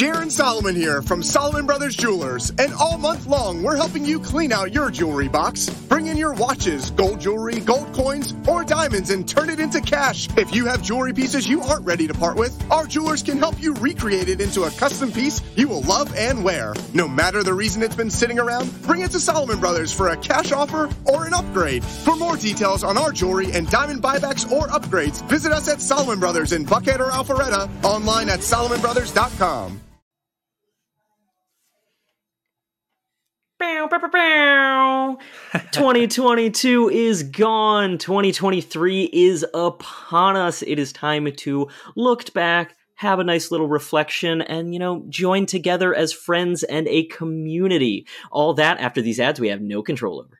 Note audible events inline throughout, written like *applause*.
Jaron Solomon here from Solomon Brothers Jewelers, and all month long we're helping you clean out your jewelry box. Bring in your watches, gold jewelry, gold coins, or diamonds and turn it into cash. If you have jewelry pieces you aren't ready to part with, our jewelers can help you recreate it into a custom piece you will love and wear. No matter the reason it's been sitting around, bring it to Solomon Brothers for a cash offer or an upgrade. For more details on our jewelry and diamond buybacks or upgrades, visit us at Solomon Brothers in Buckhead or Alpharetta, online at solomonbrothers.com. *laughs* 2022 is gone. 2023 is upon us. It is time to look back, have a nice little reflection, and, you know, join together as friends and a community. All that after these ads we have no control over.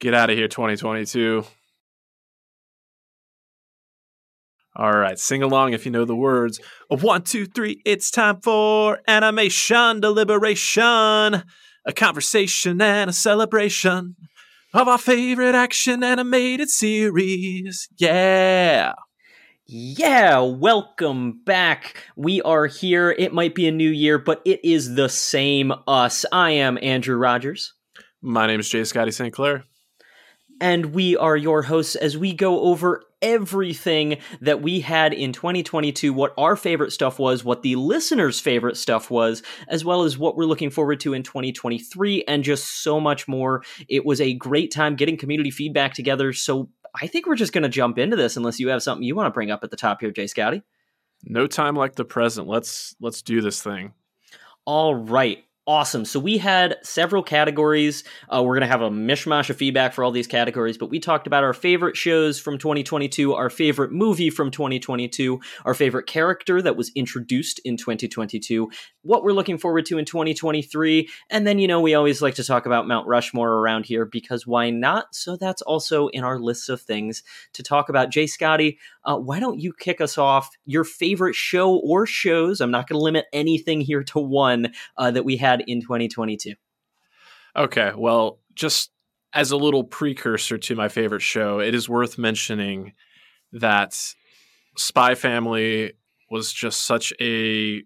Get out of here, 2022. All right, sing along if you know the words. One, two, three, it's time for animation deliberation, a conversation and a celebration of our favorite action animated series. Yeah. Yeah, welcome back. We are here. It might be a new year, but it is the same us. I am Andrew Rogers. My name is J Scotty St. Clair. And we are your hosts as we go over everything that we had in 2022, what our favorite stuff was, what the listeners' favorite stuff was, as well as what we're looking forward to in 2023, and just so much more. It was a great time getting community feedback together. So I think we're just going to jump into this unless you have something you want to bring up at the top here, J Scotty. No time like the present. Let's let's do this thing. All right. Awesome. So we had several categories. Uh, we're going to have a mishmash of feedback for all these categories, but we talked about our favorite shows from 2022, our favorite movie from 2022, our favorite character that was introduced in 2022, what we're looking forward to in 2023, and then, you know, we always like to talk about Mount Rushmore around here because why not? So that's also in our list of things to talk about. J Scotty, uh, why don't you kick us off? Your favorite show or shows? I'm not going to limit anything here to one uh, that we had in 2022. Okay, well, just as a little precursor to my favorite show, it is worth mentioning that Spy Family was just such a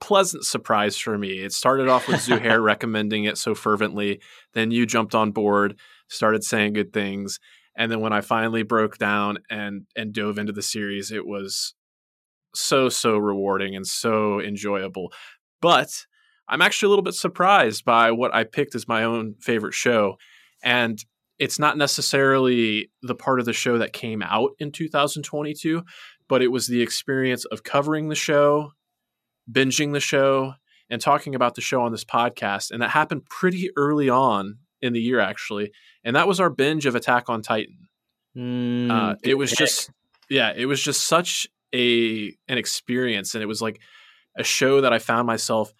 pleasant surprise for me. It started off with *laughs* Zuhair recommending it so fervently, then you jumped on board, started saying good things, and then when I finally broke down and and dove into the series, it was so so rewarding and so enjoyable. But I'm actually a little bit surprised by what I picked as my own favorite show. And it's not necessarily the part of the show that came out in 2022, but it was the experience of covering the show, binging the show, and talking about the show on this podcast. And that happened pretty early on in the year, actually. And that was our binge of Attack on Titan. Mm, Uh, it was pick. just, yeah, it was just such a an experience, and it was like a show that I found myself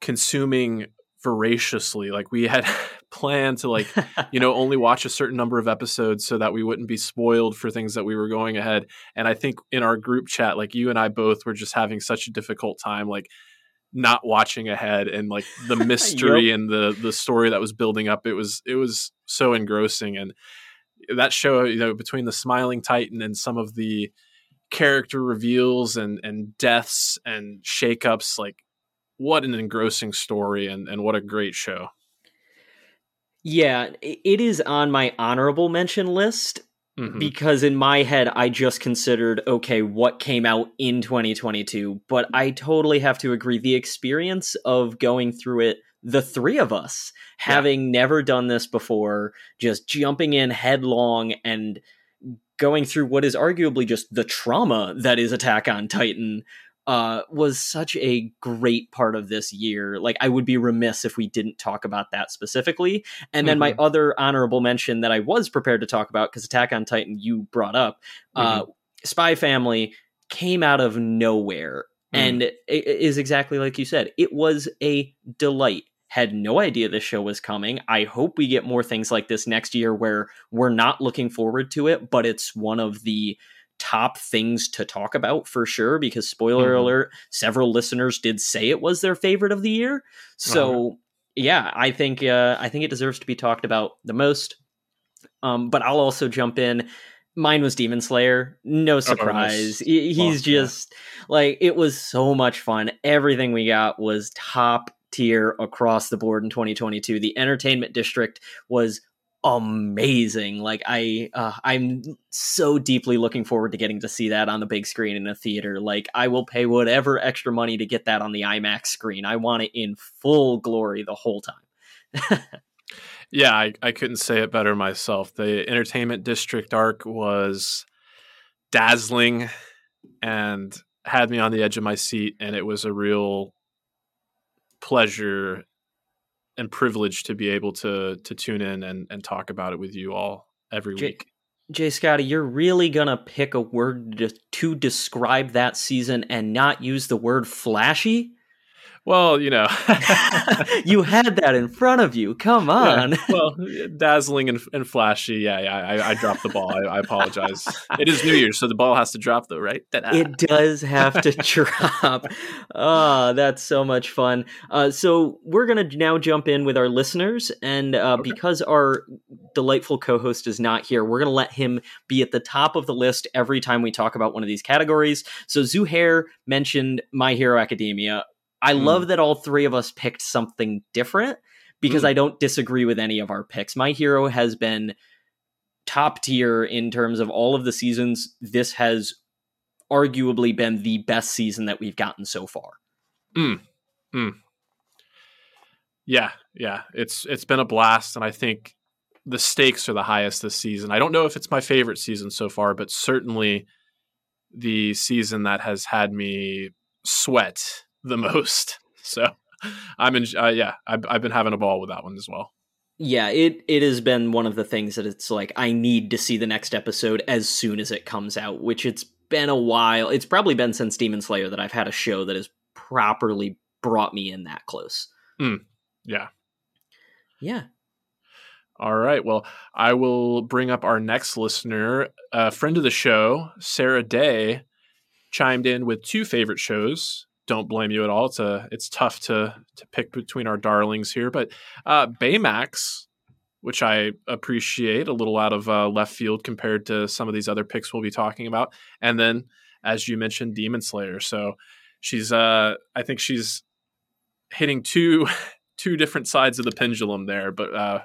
consuming voraciously. Like we had *laughs* planned to like you know only watch a certain number of episodes so that we wouldn't be spoiled for things that we were going ahead. And I think in our group chat, like you and I both were just having such a difficult time, like not watching ahead and like the *laughs* mystery and the the story that was building up. It was it was so engrossing and that show you know between the smiling titan and some of the character reveals and and deaths and shakeups like what an engrossing story and and what a great show Yeah, it is on my honorable mention list. Mhm. because in my head I just considered okay what came out in 2022 but I totally have to agree the experience of going through it the three of us having never done this before just jumping in headlong and going through what is arguably just the trauma that is Attack on Titan uh, was such a great part of this year. Like, I would be remiss if we didn't talk about that specifically. And then my other honorable mention that I was prepared to talk about, because Attack on Titan you brought up, uh, Spy Family came out of nowhere Mm. and it is exactly like you said. It was a delight. Had no idea this show was coming. I hope we get more things like this next year where we're not looking forward to it, but it's one of the top things to talk about for sure because spoiler Mhm. alert several listeners did say it was their favorite of the year. So yeah i think uh, i think it deserves to be talked about the most. Um, but i'll also jump in. Mine was demon slayer. No surprise. He- he's just like it was so much fun. Everything we got was top tier across the board in 2022 the entertainment district was amazing. Like i uh, i'm so deeply looking forward to getting to see that on the big screen in a theater. Like i will pay whatever extra money to get that on the imax screen. I want it in full glory the whole time. *laughs* Yeah, I, I couldn't say it better myself. The entertainment district arc was dazzling and had me on the edge of my seat, and it was a real pleasure and privilege to be able to to tune in and, and talk about it with you all every Jay- week. jay scotty you're really gonna pick a word to, to describe that season and not use the word flashy Well, you know, *laughs* you had that in front of you come on Yeah, well, dazzling and, and flashy. Yeah, yeah. I, I dropped the ball. I, I apologize. It is New Year's, so the ball has to drop, though, right? Ta-da. it does have to *laughs* drop. Ah, that's so much fun. Uh, so we're gonna now jump in with our listeners, and uh, because our delightful co-host is not here, we're gonna let him be at the top of the list every time we talk about one of these categories. So Zuhair mentioned My Hero Academia. I Mm. love that all three of us picked something different because Mm. I don't disagree with any of our picks. My Hero has been top tier in terms of all of the seasons. This has arguably been the best season that we've gotten so far. Yeah, yeah. It's it's been a blast, and I think the stakes are the highest this season. I don't know if it's my favorite season so far, but certainly the season that has had me sweat the most. *laughs* So I'm in. Uh, yeah, I've, I've been having a ball with that one as well. Yeah, it it has been one of the things that it's like I need to see the next episode as soon as it comes out, which it's been a while. It's probably been since Demon Slayer that I've had a show that has properly brought me in that close. Yeah. Yeah. All right. Well, I will bring up our next listener, a friend of the show, Sarah Day, chimed in with two favorite shows. Don't blame you at all. It's a it's tough to to pick between our darlings here, but uh, Baymax, which I appreciate, a little out of uh, left field compared to some of these other picks we'll be talking about, and then as you mentioned, Demon Slayer. So she's uh, I think she's hitting two *laughs* two different sides of the pendulum there, but uh,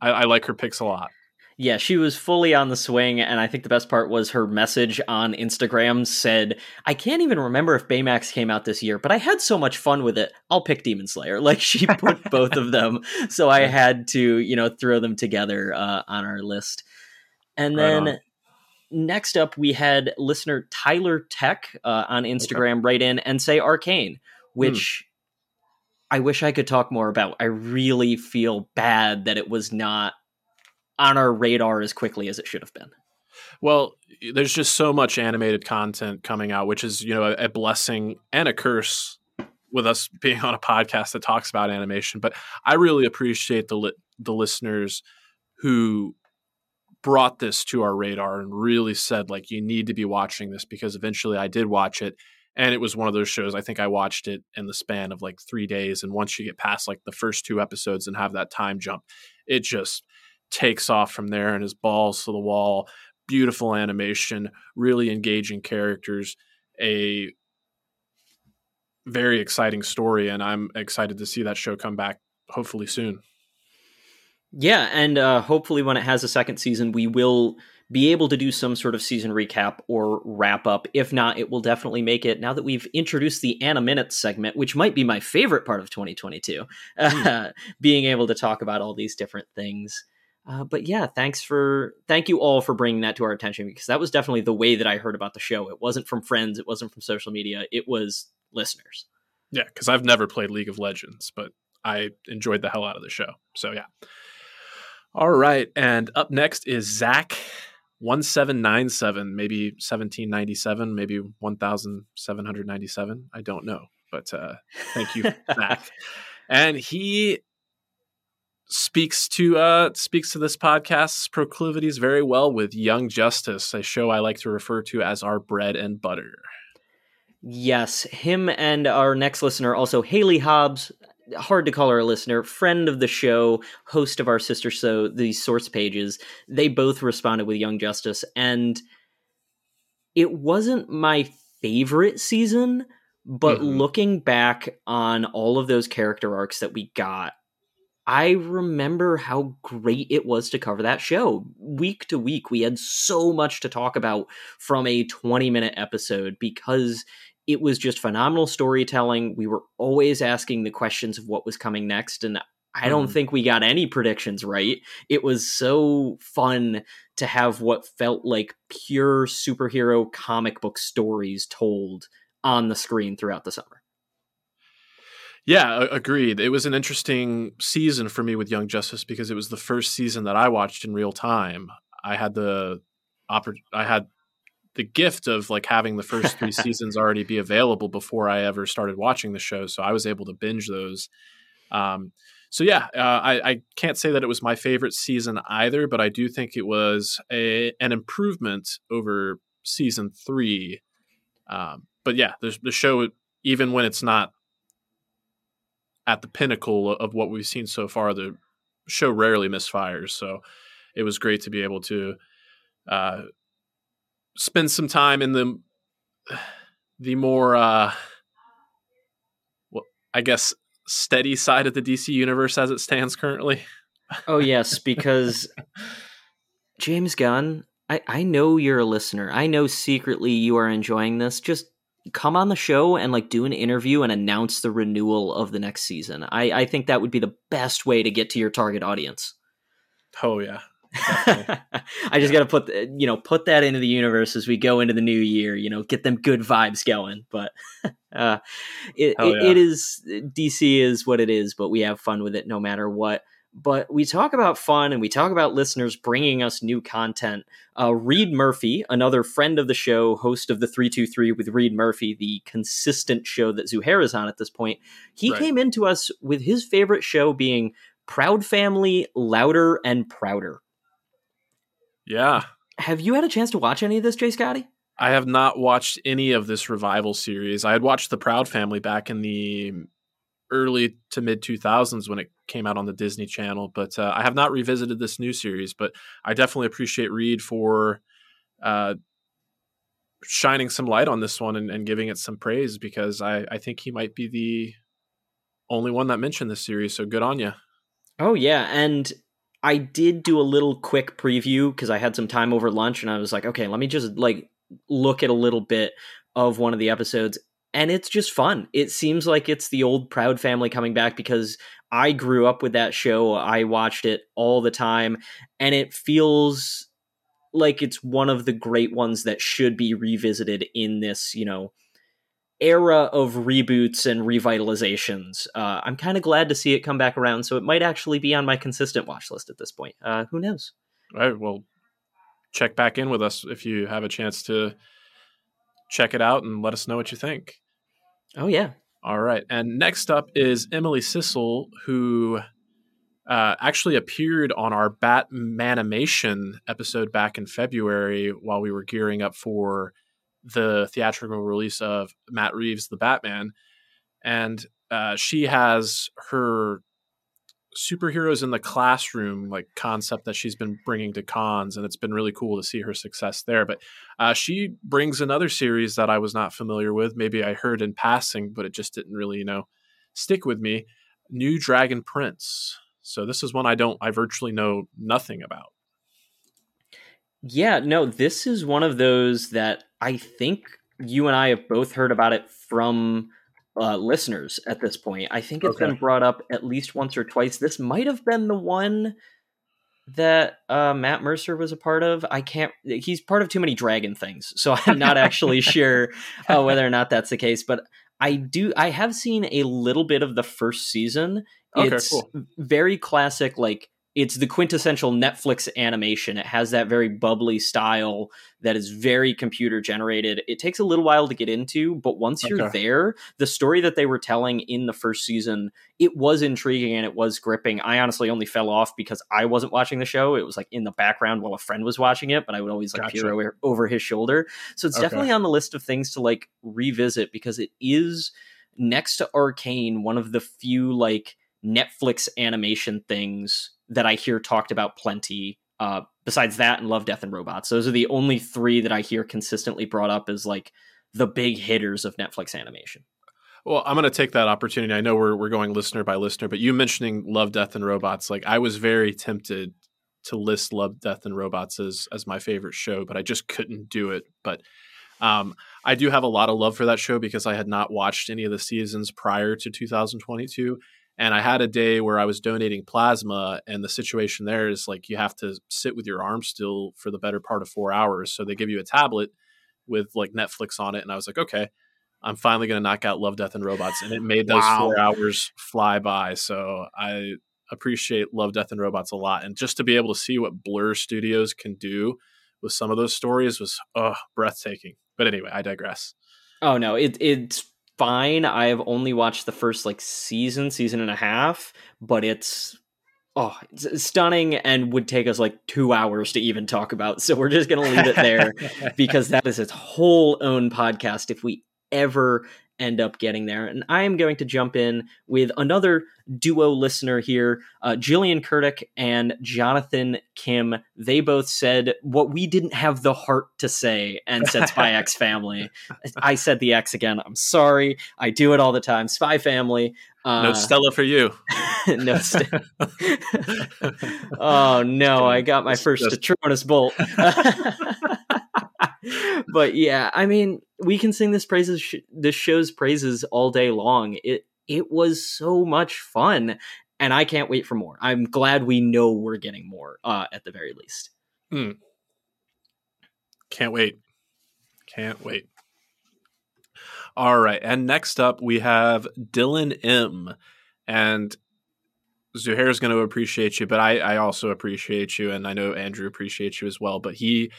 I, I like her picks a lot. Yeah, she was fully on the swing, and I think the best part was her message on Instagram said, I can't even remember if Baymax came out this year, but I had so much fun with it. I'll pick Demon Slayer. *laughs* Like she put *laughs* both of them, so I had to, you know, throw them together uh, on our list. And Right then on. next up, we had listener Tyler Tech uh, on Instagram write in and say Arcane, which I wish I could talk more about. I really feel bad that it was not on our radar as quickly as it should have been. Well, there's just so much animated content coming out, which is you know a, a blessing and a curse with us *laughs* being on a podcast that talks about animation. But I really appreciate the li- the listeners who brought this to our radar and really said like you need to be watching this because eventually I did watch it and it was one of those shows I think I watched it in the span of like 3 days and once you get past like the first two episodes and have that time jump it just takes off from there and is balls to the wall beautiful animation really engaging characters a very exciting story and I'm excited to see that show come back hopefully soon Yeah, and uh, hopefully when it has a second season, we will be able to do some sort of season recap or wrap up. If not, it will definitely make it now that we've introduced the Anna Minutes segment, which might be my favorite part of 2022, mm. *laughs* being able to talk about all these different things. Uh, but yeah, thanks for thank you all for bringing that to our attention because that was definitely the way that I heard about the show. It wasn't from friends, it wasn't from social media, it was listeners. Yeah, because I've never played League of Legends, but I enjoyed the hell out of the show. So yeah. All right, and up next is Zach. 1797, maybe 1797, maybe 1797. I don't know, but uh, thank you, *laughs* Zach. and he speaks to uh speaks to this podcast's proclivities very well with Young Justice, a show I like to refer to as our bread and butter. Yes, him and our next listener, also Haley Hobbs, hard to call her a listener, friend of the show, host of our sister show, the source pages. They both responded with Young Justice, and it wasn't my favorite season, but mm-hmm. looking back on all of those character arcs that we got I remember how great it was to cover that show. Week to week, we had so much to talk about from a 20 minute episode because it was just phenomenal storytelling. We were always asking the questions of what was coming next. And I don't mm. think we got any predictions right. It was so fun to have what felt like pure superhero comic book stories told on the screen throughout the summer. Yeah, agreed. It was an interesting season for me with Young Justice because it was the first season that I watched in real time. I had the oppor- I had the gift of like having the first three *laughs* seasons already be available before I ever started watching the show, so I was able to binge those. Um, so yeah, uh, I, I, can't say that it was my favorite season either, but I do think it was a, an improvement over season three. Um, but yeah, the, the show, even when it's not at the pinnacle of what we've seen so far. The show rarely misfires, so it was great to be able to uh, spend some time in the the more, uh, well, I guess, steady side of the DC universe as it stands currently. *laughs* oh yes, because James Gunn, I, I know you're a listener. I know secretly you are enjoying this. Just come on the show and like do an interview and announce the renewal of the next season. I, I think that would be the best way to get to your target audience. Oh yeah. *laughs* I just got to put you know put that into the universe as we go into the new year. You know, get them good vibes going. But *laughs* uh, it, yeah. it, it is DC is what it is, but we have fun with it no matter what but we talk about fun and we talk about listeners bringing us new content. Uh, Reed Murphy, another friend of the show, host of the 323 with Reed Murphy, the consistent show that Zuhair is on at this point, he right. came into us with his favorite show being Proud Family, Louder and Prouder. Yeah. Have you had a chance to watch any of this, J Scotty? I have not watched any of this revival series. I had watched The Proud Family back in the early to mid 2000s when it came out on the Disney Channel. But uh, I have not revisited this new series, but I definitely appreciate Reed for uh, shining some light on this one and, and, giving it some praise because I, I think he might be the only one that mentioned this series. So good on you. Oh, yeah. And I did do a little quick preview because I had some time over lunch and I was like, okay, let me just like look at a little bit of one of the episodes and it's just fun. It seems like it's the old Proud family coming back because I grew up with that show. I watched it all the time, and it feels like it's one of the great ones that should be revisited in this, you know, era of reboots and revitalizations. Uh, I'm kind of glad to see it come back around, so it might actually be on my consistent watch list at this point. Uh, who knows? All right. Well, check back in with us if you have a chance to check it out and let us know what you think. Oh yeah. All right. And next up is Emily Sissel, who uh, actually appeared on our Batmanimation episode back in February while we were gearing up for the theatrical release of Matt Reeves' The Batman. And uh, she has her superheroes in the classroom like concept that she's been bringing to cons and it's been really cool to see her success there but uh, she brings another series that i was not familiar with maybe i heard in passing but it just didn't really you know stick with me new dragon prince. So this is one i don't i virtually know nothing about. Yeah, no, this is one of those that I think you and I have both heard about it from uh, listeners at this point. I think it's Okay. been brought up at least once or twice. This might have been the one that uh, Matt Mercer was a part of. I can't. He's part of too many dragon things, so *laughs* I'm not actually sure uh, *laughs* whether or not that's the case. But I do. I have seen a little bit of the first season. Okay, it's cool. very classic, like it's the quintessential Netflix animation. It has that very bubbly style that is very computer generated. It takes a little while to get into, but once you're there, the story that they were telling in the first season, it was intriguing and it was gripping. I honestly only fell off because I wasn't watching the show. It was like in the background while a friend was watching it, but I would always like Gotcha. peer over, over his shoulder. So it's Okay. definitely on the list of things to like revisit because it is next to Arcane one of the few like Netflix animation things that I hear talked about plenty. Uh, besides that and Love, Death, and Robots, those are the only three that I hear consistently brought up as like the big hitters of Netflix animation. Well, I'm going to take that opportunity. I know we're we're going listener by listener, but you mentioning Love, Death, and Robots, like I was very tempted to list Love, Death, and Robots as as my favorite show, but I just couldn't do it. But um, I do have a lot of love for that show because I had not watched any of the seasons prior to 2022. And I had a day where I was donating plasma, and the situation there is like you have to sit with your arm still for the better part of four hours. So they give you a tablet with like Netflix on it, and I was like, okay, I'm finally going to knock out Love, Death, and Robots, and it made those Wow. four hours fly by. So I appreciate Love, Death, and Robots a lot, and just to be able to see what Blur Studios can do with some of those stories was oh breathtaking. But anyway, I digress. Oh no, it it's fine. I have only watched the first like season, season and a half, but it's oh, it's stunning and would take us like 2 hours to even talk about. So we're just going to leave it there *laughs* because that is its whole own podcast if we ever end up getting there. And I am going to jump in with another duo listener here, uh, Jillian Kurdick and Jonathan Kim. They both said what we didn't have the heart to say and said *laughs* Spy X Family. I said the X again. I'm sorry. I do it all the time. Spy Family. Uh, no Stella for you. *laughs* no st- *laughs* oh no, I got my first Just- bolt. *laughs* but yeah, I mean, we can sing this praises sh- this show's praises all day long. It it was so much fun, and I can't wait for more. I'm glad we know we're getting more uh, at the very least. Mm. Can't wait. Can't wait. All right. And next up, we have Dylan M. And Zuhair is going to appreciate you, but I, I also appreciate you. And I know Andrew appreciates you as well. But he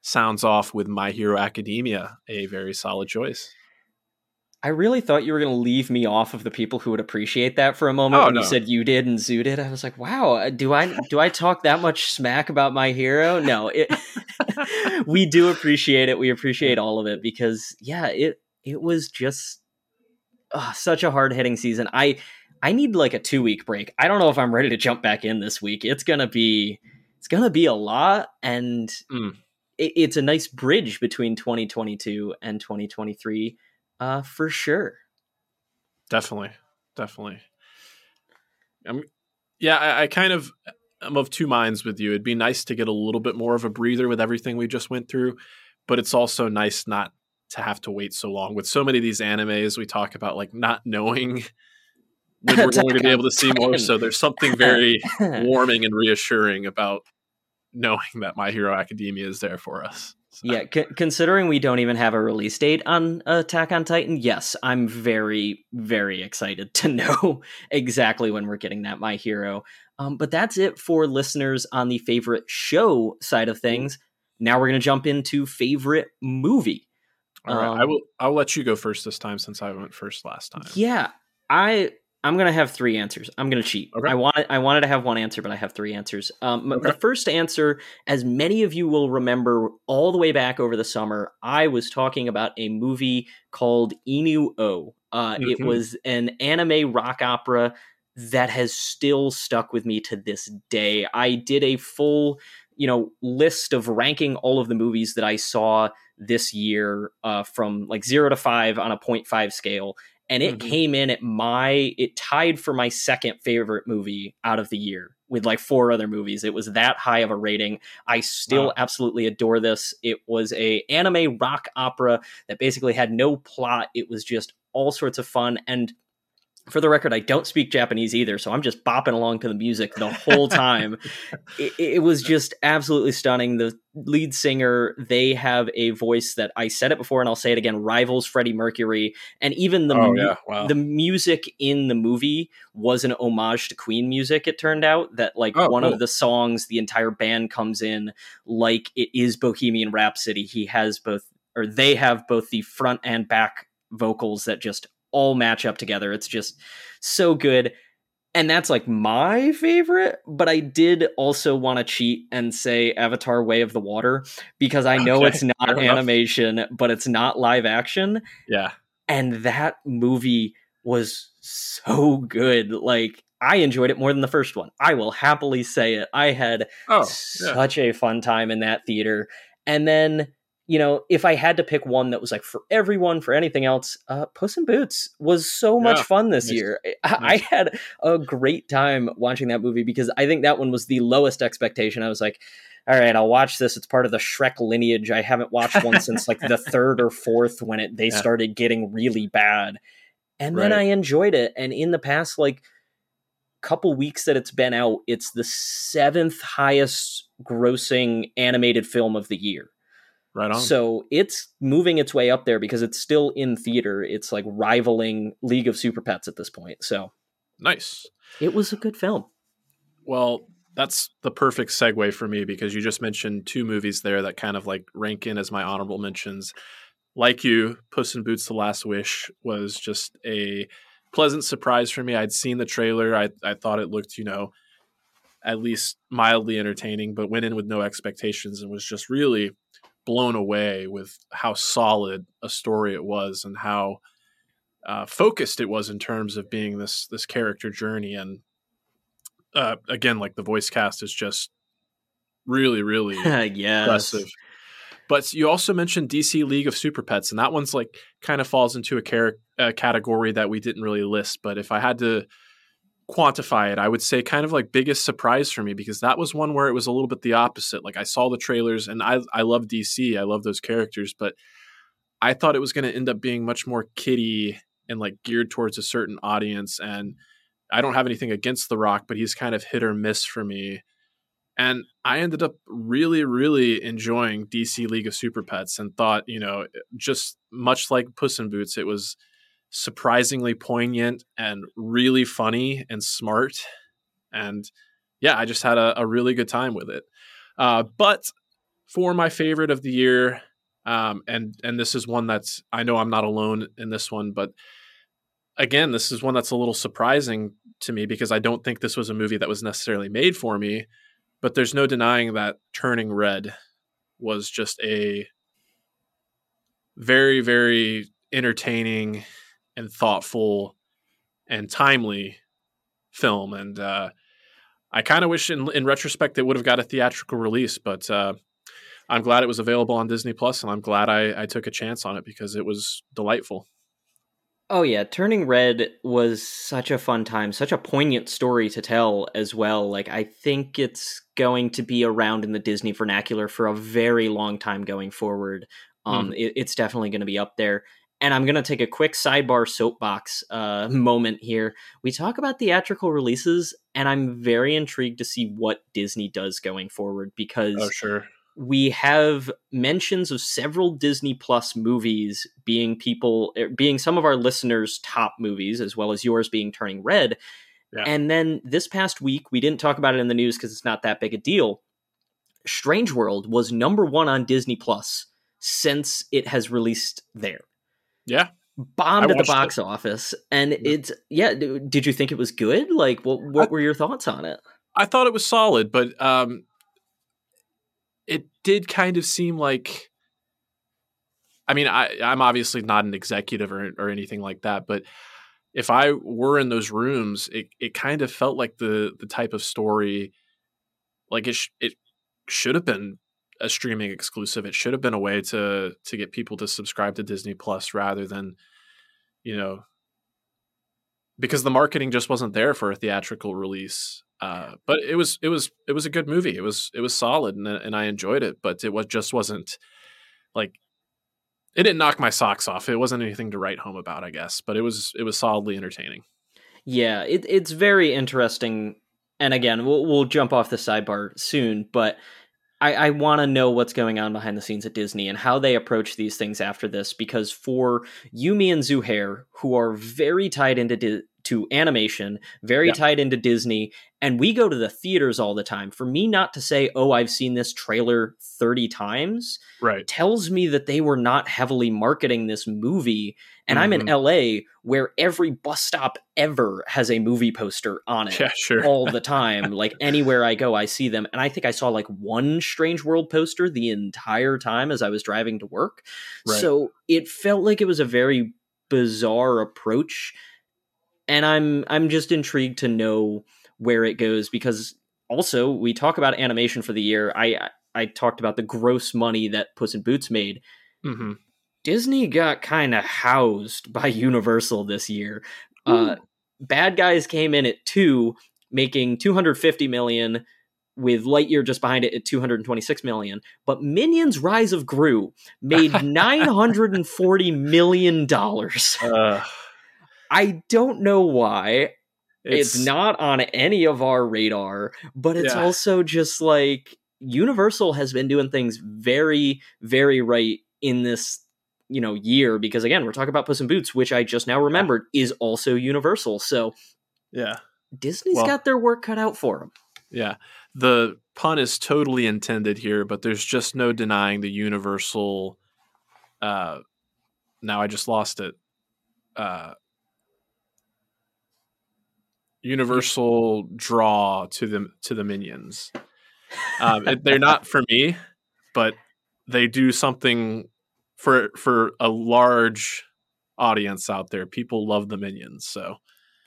sounds off with My Hero Academia, a very solid choice. I really thought you were going to leave me off of the people who would appreciate that for a moment Oh, when no. you said you did and Zoo did. I was like, wow, uh, do I do I talk that much smack about my hero? No, it, *laughs* we do appreciate it. We appreciate all of it because yeah, it it was just uh, such a hard hitting season. I I need like a two week break. I don't know if I'm ready to jump back in this week. It's gonna be it's gonna be a lot, and Mm. It, it's a nice bridge between 2022 and 2023 uh, for sure. Definitely, definitely. Um, yeah, I, I kind of I'm of two minds with you. It'd be nice to get a little bit more of a breather with everything we just went through, but it's also nice not to have to wait so long. With so many of these animes, we talk about like not knowing when *laughs* we're going to be able to see more. So there's something very *laughs* warming and reassuring about knowing that My Hero Academia is there for us. So- Yeah, c- considering we don't even have a release date on Attack on Titan, yes, I'm very, very excited to *laughs* know exactly when we're getting that My Hero. Um, but that's it for listeners on the favorite show side of things. Now we're going to jump into favorite movie. All right, I Um, will. I'll let you go first this time since I went first last time. Yeah, I I'm gonna have three answers. I'm gonna cheat. Okay. I wanted I wanted to have one answer, but I have three answers. Um, m- The first answer, as many of you will remember, all the way back over the summer, I was talking about a movie called Inu-Oh. Uh, It Mhm. was an anime rock opera that has still stuck with me to this day. I did a full, you know, list of ranking all of the movies that I saw this year uh, from like zero to five on a 0.5 scale and it Mhm. came in at my it tied for my second favorite movie out of the year with like four other movies. It was that high of a rating. I still Wow. absolutely adore this. It was a anime rock opera that basically had no plot. It was just all sorts of fun and for the record, I don't speak Japanese either, so I'm just bopping along to the music the whole *laughs* time. it, it was just absolutely stunning. The lead singer, they have a voice that I said it before and I'll say it again, rivals Freddie Mercury. And even the Oh, mu- yeah. Wow. the music in the movie was an homage to Queen music, it turned out. That like Oh, one cool. of the songs, the entire band comes in like it is Bohemian Rhapsody. He has both or they have both the front and back vocals that just all match up together. It's just so good. And that's like my favorite, but I did also want to cheat and say Avatar Way of the Water because I know Okay, it's not animation, but it's not live action. Yeah. And that movie was so good. Like, I enjoyed it more than the first one. I will happily say it. I had Oh, yeah. such a fun time in that theater. And then, you know, if I had to pick one that was like for everyone, for anything else, uh, Puss in Boots was so much Yeah. fun this Nice. year. I, I had a great time watching that movie because I think that one was the lowest expectation. I was like, all right, I'll watch this. It's part of the Shrek lineage. I haven't watched one since like the *laughs* third or fourth when it they Yeah. started getting really bad. And then I enjoyed it. And in the past like couple weeks that it's been out, it's the seventh highest grossing animated film of the year. Right on. So it's moving its way up there because it's still in theater. It's like rivaling League of Super Pets at this point. So nice. it was a good film. Well, that's the perfect segue for me because you just mentioned two movies there that kind of like rank in as my honorable mentions. Like you, Puss in Boots: The Last Wish was just a pleasant surprise for me. I'd seen the trailer. I I thought it looked, you know, at least mildly entertaining, but went in with no expectations and was just really blown away with how solid a story it was and how uh, focused it was in terms of being this this character journey and uh, again, like the voice cast is just really, really *laughs* yes. impressive. But you also mentioned DC League of Super Pets, and that one's like kind of falls into a, a category that we didn't really list. But if I had to quantify it, I would say kind of like biggest surprise for me because that was one where it was a little bit the opposite. Like I saw the trailers, and I I love DC, I love those characters, but I thought it was going to end up being much more kiddie and like geared towards a certain audience. And I don't have anything against The Rock, but he's kind of hit or miss for me. And I ended up really, really enjoying DC League of Super Pets and thought, you know, just much like Puss in Boots, it was surprisingly poignant and really funny and smart. And yeah, I just had a, a really good time with it. Uh, but for my favorite of the year, um, and and this is one that's I know I'm not alone in this one, but again, this is one that's a little surprising to me because I don't think this was a movie that was necessarily made for me. But there's no denying that Turning Red was just a very, very entertaining and thoughtful and timely film. And uh, I kind of wish, in, in retrospect, it would have got a theatrical release, but uh, I'm glad it was available on Disney Plus, and I'm glad I, I took a chance on it because it was delightful. Oh yeah, Turning Red was such a fun time, such a poignant story to tell as well. Like I think it's going to be around in the Disney vernacular for a very long time going forward. Um, it, it's definitely going to be up there. And I'm going to take a quick sidebar soapbox uh, *laughs* moment here. We talk about theatrical releases, and I'm very intrigued to see what Disney does going forward because Oh, sure. we have mentions of several Disney Plus movies being people er, being some of our listeners' top movies, as well as yours being Turning Red. Yeah. And then this past week, we didn't talk about it in the news because it's not that big a deal. Strange World was number one on Disney Plus since it has released there. Yeah. Bombed at the box office, and it's yeah. Did you think it was good? Like, what what were your thoughts on it? I thought it was solid, but um, it did kind of seem like. I mean, I, I'm obviously not an executive or, or anything like that, but if I were in those rooms, it, it kind of felt like the the type of story, like it sh- it should have been a streaming exclusive. It should have been a way to to get people to subscribe to Disney Plus rather than, you know, because the marketing just wasn't there for a theatrical release. Uh, but it was it was it was a good movie. It was it was solid and and I enjoyed it. But it was just wasn't like it didn't knock my socks off. It wasn't anything to write home about, I guess. But it was it was solidly entertaining. Yeah, it, it's very interesting. And again, we'll we'll jump off the sidebar soon, but I, I want to know what's going on behind the scenes at Disney and how they approach these things after this. Because for Yumi and Zuhair, who are very tied into di- to animation, very Yeah. tied into Disney, and we go to the theaters all the time. For me not to say, "Oh, I've seen this trailer 30 times," Right. tells me that they were not heavily marketing this movie. And I'm in Mhm. LA where every bus stop ever has a movie poster on it Yeah, sure. all the *laughs* time. like anywhere I go, I see them. And I think I saw like one Strange World poster the entire time as I was driving to work. Right. So it felt like it was a very bizarre approach. And I'm I'm just intrigued to know where it goes because also we talk about animation for the year. I I talked about the gross money that Puss in Boots made. hmm Disney got kind of housed by *laughs* Universal this year. Uh, Bad Guys came in at two, making 250 million, with Lightyear just behind it at 226 million. But Minions: Rise of Gru made *laughs* 940 million dollars. Uh, I don't know why. It's, it's, not on any of our radar, but it's Yeah. also just like Universal has been doing things very, very right in this, you know, year because again, we're talking about Puss in Boots, which I just now remembered is also Universal. So yeah. Disney's Well- got their work cut out for them. Yeah. The pun is totally intended here, but there's just no denying the universal uh now I just lost it. Uh universal draw to the to the minions. Um it, they're not for me, but they do something for for a large audience out there. People love the minions, so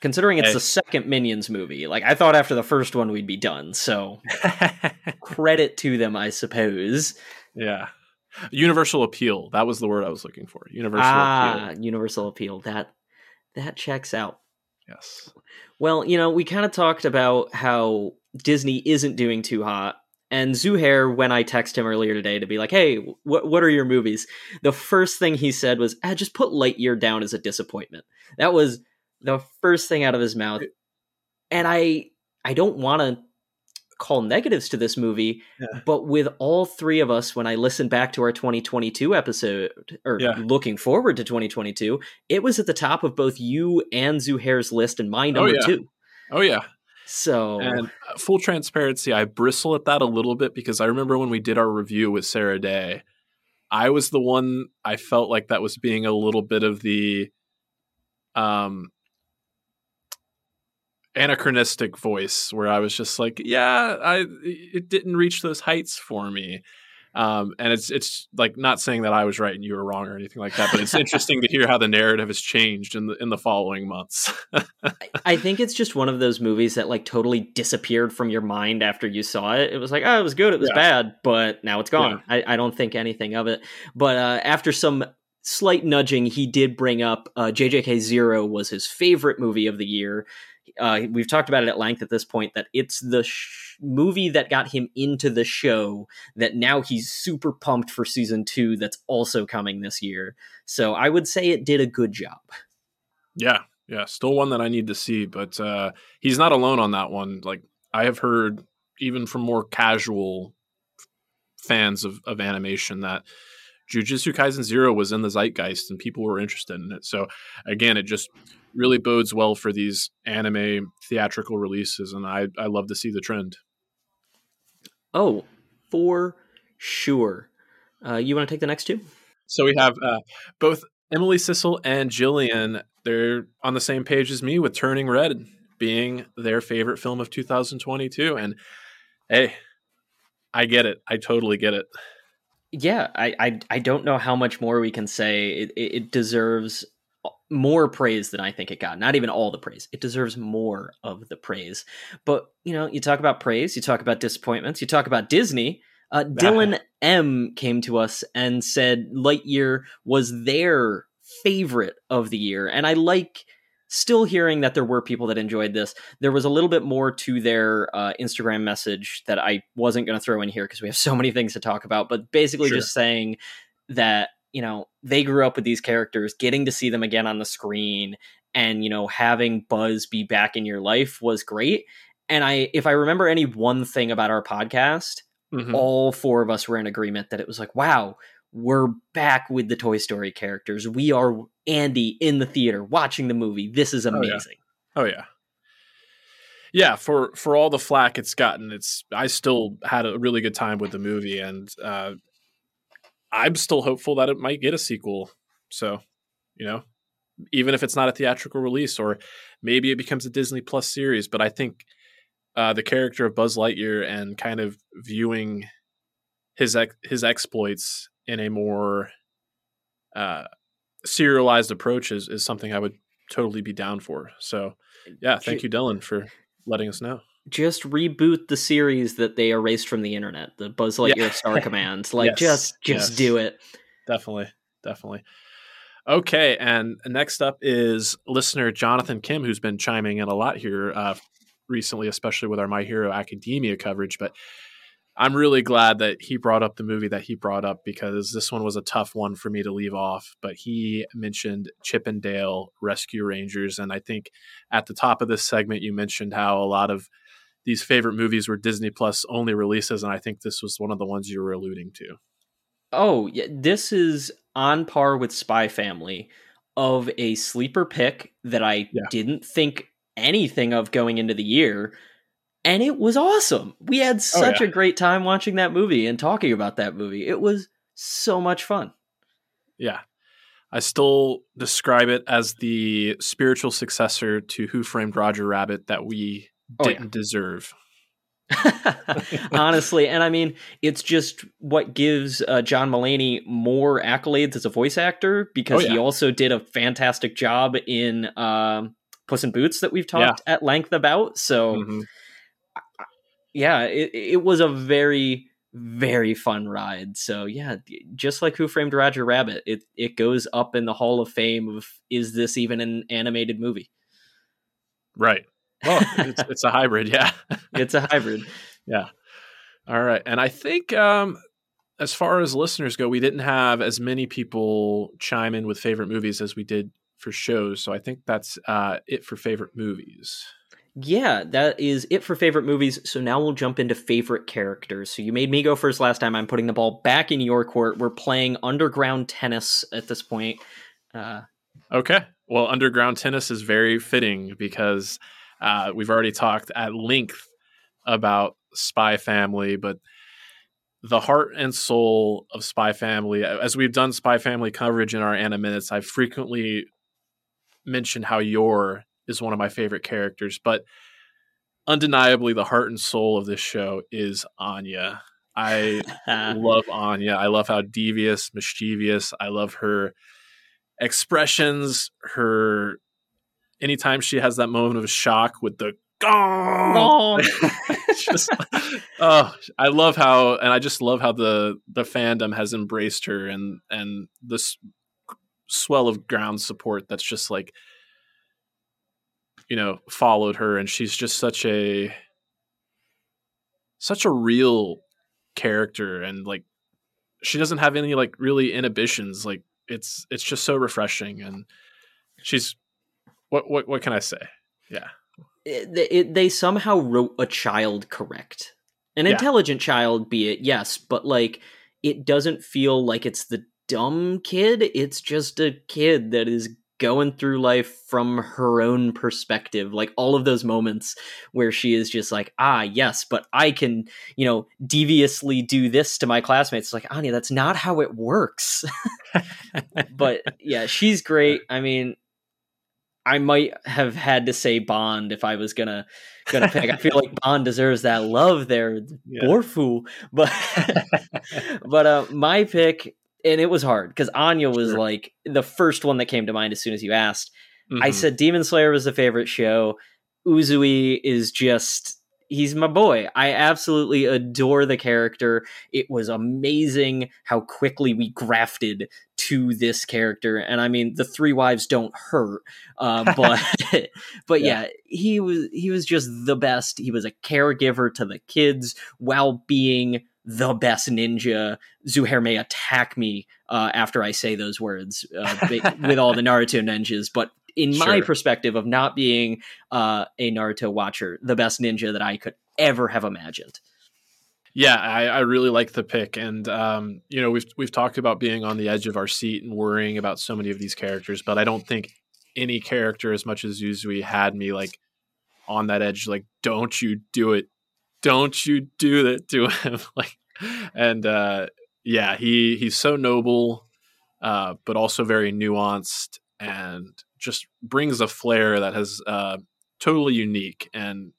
Considering it's the second Minions movie, like I thought after the first one we'd be done. So *laughs* credit to them, I suppose. Yeah. Universal appeal. That was the word I was looking for. Universal ah, appeal. universal appeal. That that checks out. Yes. Well, you know, we kind of talked about how Disney isn't doing too hot. And Zuhair, when I text him earlier today to be like, "Hey, what what are your movies?" The first thing he said was, "Ah, just put Lightyear down as a disappointment." That was the first thing out of his mouth. And I I don't want to call negatives to this movie, Yeah. but with all three of us, when I listened back to our 2022 episode, or Yeah. looking forward to 2022, it was at the top of both you and Zuhair's list and my Oh, number yeah. two. Oh yeah. So And uh, full transparency, I bristle at that a little bit because I remember when we did our review with Sarah Day, I was the one I felt like that was being a little bit of the um anachronistic voice where I was just like, yeah, I it didn't reach those heights for me. Um, and it's it's like not saying that I was right and you were wrong or anything like that, but it's interesting to hear how the narrative has changed in the in the following months. I think it's just one of those movies that like totally disappeared from your mind after you saw it. It was like, oh, it was good, it was Yeah. bad, but now it's gone. I, I don't think anything of it. But uh, after some slight nudging, he did bring up uh, JJK Zero was his favorite movie of the year. Uh, we've talked about it at length at this point that it's the sh- movie that got him into the show that now he's super pumped for season two that's also coming this year. So I would say it did a good job. Yeah, yeah, still one that I need to see, but uh, he's not alone on that one. Like I have heard, even from more casual fans of, of animation, that Jujutsu Kaisen Zero was in the zeitgeist and people were interested in it. So again, it just really bodes well for these anime theatrical releases, and I I love to see the trend. Oh, for sure. Uh, you want to take the next two? So we have uh, both Emily Sissel and Jillian. They're on the same page as me with Turning Red being their favorite film of 2022. And hey, I get it. I totally get it. Yeah, I, I, I don't know how much more we can say. It, it, it deserves more praise than I think it got. Not even all the praise. It deserves more of the praise. But you know, you talk about praise, you talk about disappointments, you talk about Disney. Uh, *laughs* Dylan M came to us and said Lightyear was their favorite of the year, and I like still hearing that there were people that enjoyed this. There was a little bit more to their uh, Instagram message that I wasn't going to throw in here because we have so many things to talk about, but basically Sure. just saying that, you know, they grew up with these characters, getting to see them again on the screen and, you know, having Buzz be back in your life was great. And I, if I remember any one thing about our podcast, Mhm. all four of us were in agreement that it was like, wow, we're back with the Toy Story characters. We are Andy in the theater watching the movie. This is yeah. amazing. Oh yeah. Yeah, for for all the flack it's gotten, it's I still had a really good time with the movie and uh I'm still hopeful that it might get a sequel. So, you know, even if it's not a theatrical release or maybe it becomes a Disney Plus series, but I think uh the character of Buzz Lightyear and kind of viewing his ex- his exploits in a more uh serialized approach is, is something I would totally be down for. So, yeah, thank you, Dylan, for letting us know. Just reboot the series that they erased from the internet, the Buzz Lightyear Yeah. Star *laughs* Commands. Like Yes, just just yes. do it. Definitely, definitely. Okay, and next up is listener Jonathan Kim, who's been chiming in a lot here uh, recently, especially with our My Hero Academia coverage. But I'm really glad that he brought up the movie that he brought up because this one was a tough one for me to leave off. But he mentioned Chip 'n Dale Rescue Rangers, and I think at the top of this segment you mentioned how a lot of these favorite movies were Disney Plus only releases, and I think this was one of the ones you were alluding to. Oh, yeah, this is on par with Spy Family of a sleeper pick that I Yeah. didn't think anything of going into the year. And it was awesome. We had oh, such Oh, yeah. a great time watching that movie and talking about that movie. It was so much fun. Yeah. I still describe it as the spiritual successor to Who Framed Roger Rabbit that we Oh, yeah. didn't deserve. *laughs* Honestly, and I mean, it's just what gives uh, John Mulaney more accolades as a voice actor because Oh, yeah. he also did a fantastic job in um, Puss in Boots that we've talked at length about. So, Mhm. yeah, it, it was a very, very fun ride. So, yeah, just like Who Framed Roger Rabbit, it, it goes up in the Hall of Fame of is this even an animated movie? Right. Well, it's, it's a hybrid. Yeah. *laughs* It's a hybrid. yeah. All right. And I think um, as far as listeners go, we didn't have as many people chime in with favorite movies as we did for shows. So I think that's uh, it for favorite movies. Yeah, that is it for favorite movies. So now we'll jump into favorite characters. So you made me go first last time. I'm putting the ball back in your court. We're playing underground tennis at this point. Uh, Okay. Well, underground tennis is very fitting because uh, we've already talked at length about Spy Family, but the heart and soul of Spy Family, as we've done Spy Family coverage in our Anime Minutes, I've frequently mentioned how Yor is one of my favorite characters, but undeniably, the heart and soul of this show is Anya. I *laughs* love Anya. I love how devious, mischievous. I love her expressions. Her anytime she has that moment of shock with the gong. *laughs* Just, oh, I love how, and I just love how the the fandom has embraced her and and this swell of ground support that's just like you know followed her. And she's just such a such a real character and like she doesn't have any like really inhibitions. Like it's it's just so refreshing. And she's what what what can i say yeah it, it- they somehow wrote a child correct. An Yeah. intelligent child, be it, yes, but like it doesn't feel like it's the dumb kid. It's just a kid that is going through life from her own perspective. Like all of those moments where she is just like, ah, yes, but I can, you know, deviously do this to my classmates. It's like, Anya, that's not how it works. *laughs* but yeah, she's great. *laughs* I mean, I might have had to say Bond if I was gonna gonna pick. I feel like *laughs* Bond deserves that love there, Yeah. Borfu. But *laughs* but uh, my pick, and it was hard because Anya was Sure. like the first one that came to mind as soon as you asked. I Mhm. said Demon Slayer was the favorite show. Uzui is just he's my boy. I absolutely adore the character. It was amazing how quickly we grafted to this character. And I mean, the three wives don't hurt, uh, *laughs* but *laughs* but yeah. yeah, he was he was just the best. He was a caregiver to the kids while being the best ninja. Zuhair may attack me uh, after I say those words uh, *laughs* with all the Naruto ninjas, but in my perspective of not being uh, a Naruto watcher, the best ninja that I could ever have imagined. Yeah, I, I really like the pick, and um, you know we've we've talked about being on the edge of our seat and worrying about so many of these characters, but I don't think any character as much as Uzui had me like on that edge, like don't you do it, don't you do that to him, *laughs* like, and uh, yeah, he he's so noble, uh, but also very nuanced and just brings a flair that has uh, totally unique and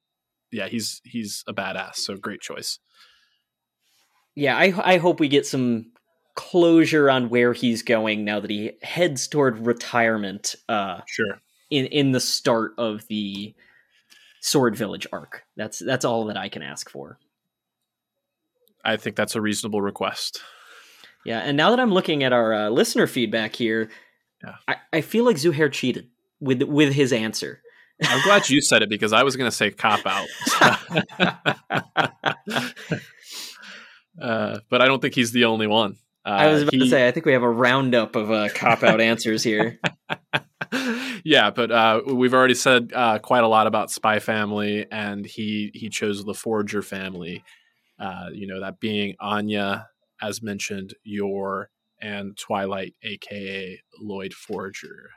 yeah, he's he's a badass. So great choice yeah, I I hope we get some closure on where he's going now that he heads toward retirement. Uh, sure. In in the start of the Sword Village arc. That's that's all that I can ask for. I think that's a reasonable request. Yeah, and now that I'm looking at our uh, listener feedback here, yeah. I, I feel like Zuhair cheated with with his answer. I'm glad you *laughs* said it because I was going to say cop out. *laughs* *laughs* Uh, but I don't think he's the only one. Uh, I was about he... to say, I think we have a roundup of uh, *laughs* cop out answers here. *laughs* yeah, but uh, we've already said uh, quite a lot about Spy Family, and he he chose the Forger family. Uh, you know that being Anya, as mentioned, Yor, and Twilight, aka Loid Forger.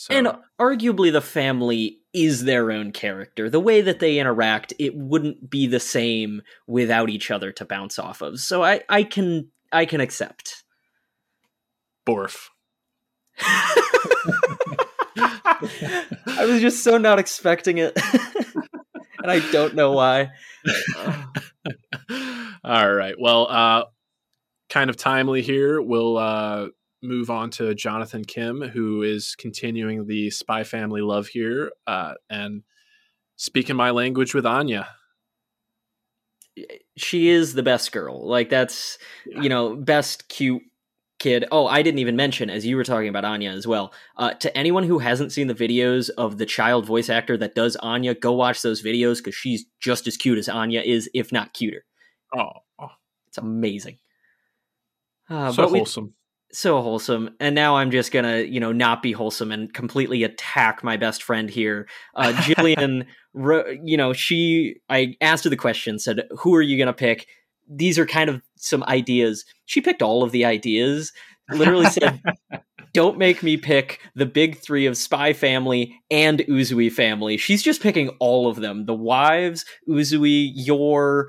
So. And arguably, the family is their own character. The way that they interact, it wouldn't be the same without each other to bounce off of. So I, I can, I can accept. Borf. *laughs* I was just so not expecting it, *laughs* and I don't know why. *laughs* All right. Well, uh, kind of timely here. We'll uh, move on to Jonathan Kim, who is continuing the Spy Family love here uh, and speaking my language with Anya. She is the best girl. Like that's yeah. you know best cute kid. Oh, I didn't even mention as you were talking about Anya as well. Uh, to anyone who hasn't seen the videos of the child voice actor that does Anya, go watch those videos because she's just as cute as Anya is, if not cuter. Oh, it's amazing. Uh, so wholesome so wholesome and now i'm just gonna you know not be wholesome and completely attack my best friend here. Uh *laughs* jillian you know she i asked her the question said who are you gonna pick? These are kind of some ideas. She picked all of the ideas. Literally said *laughs* don't make me pick the big three of spy family and uzui family. She's just picking all of them. The wives uzui Yor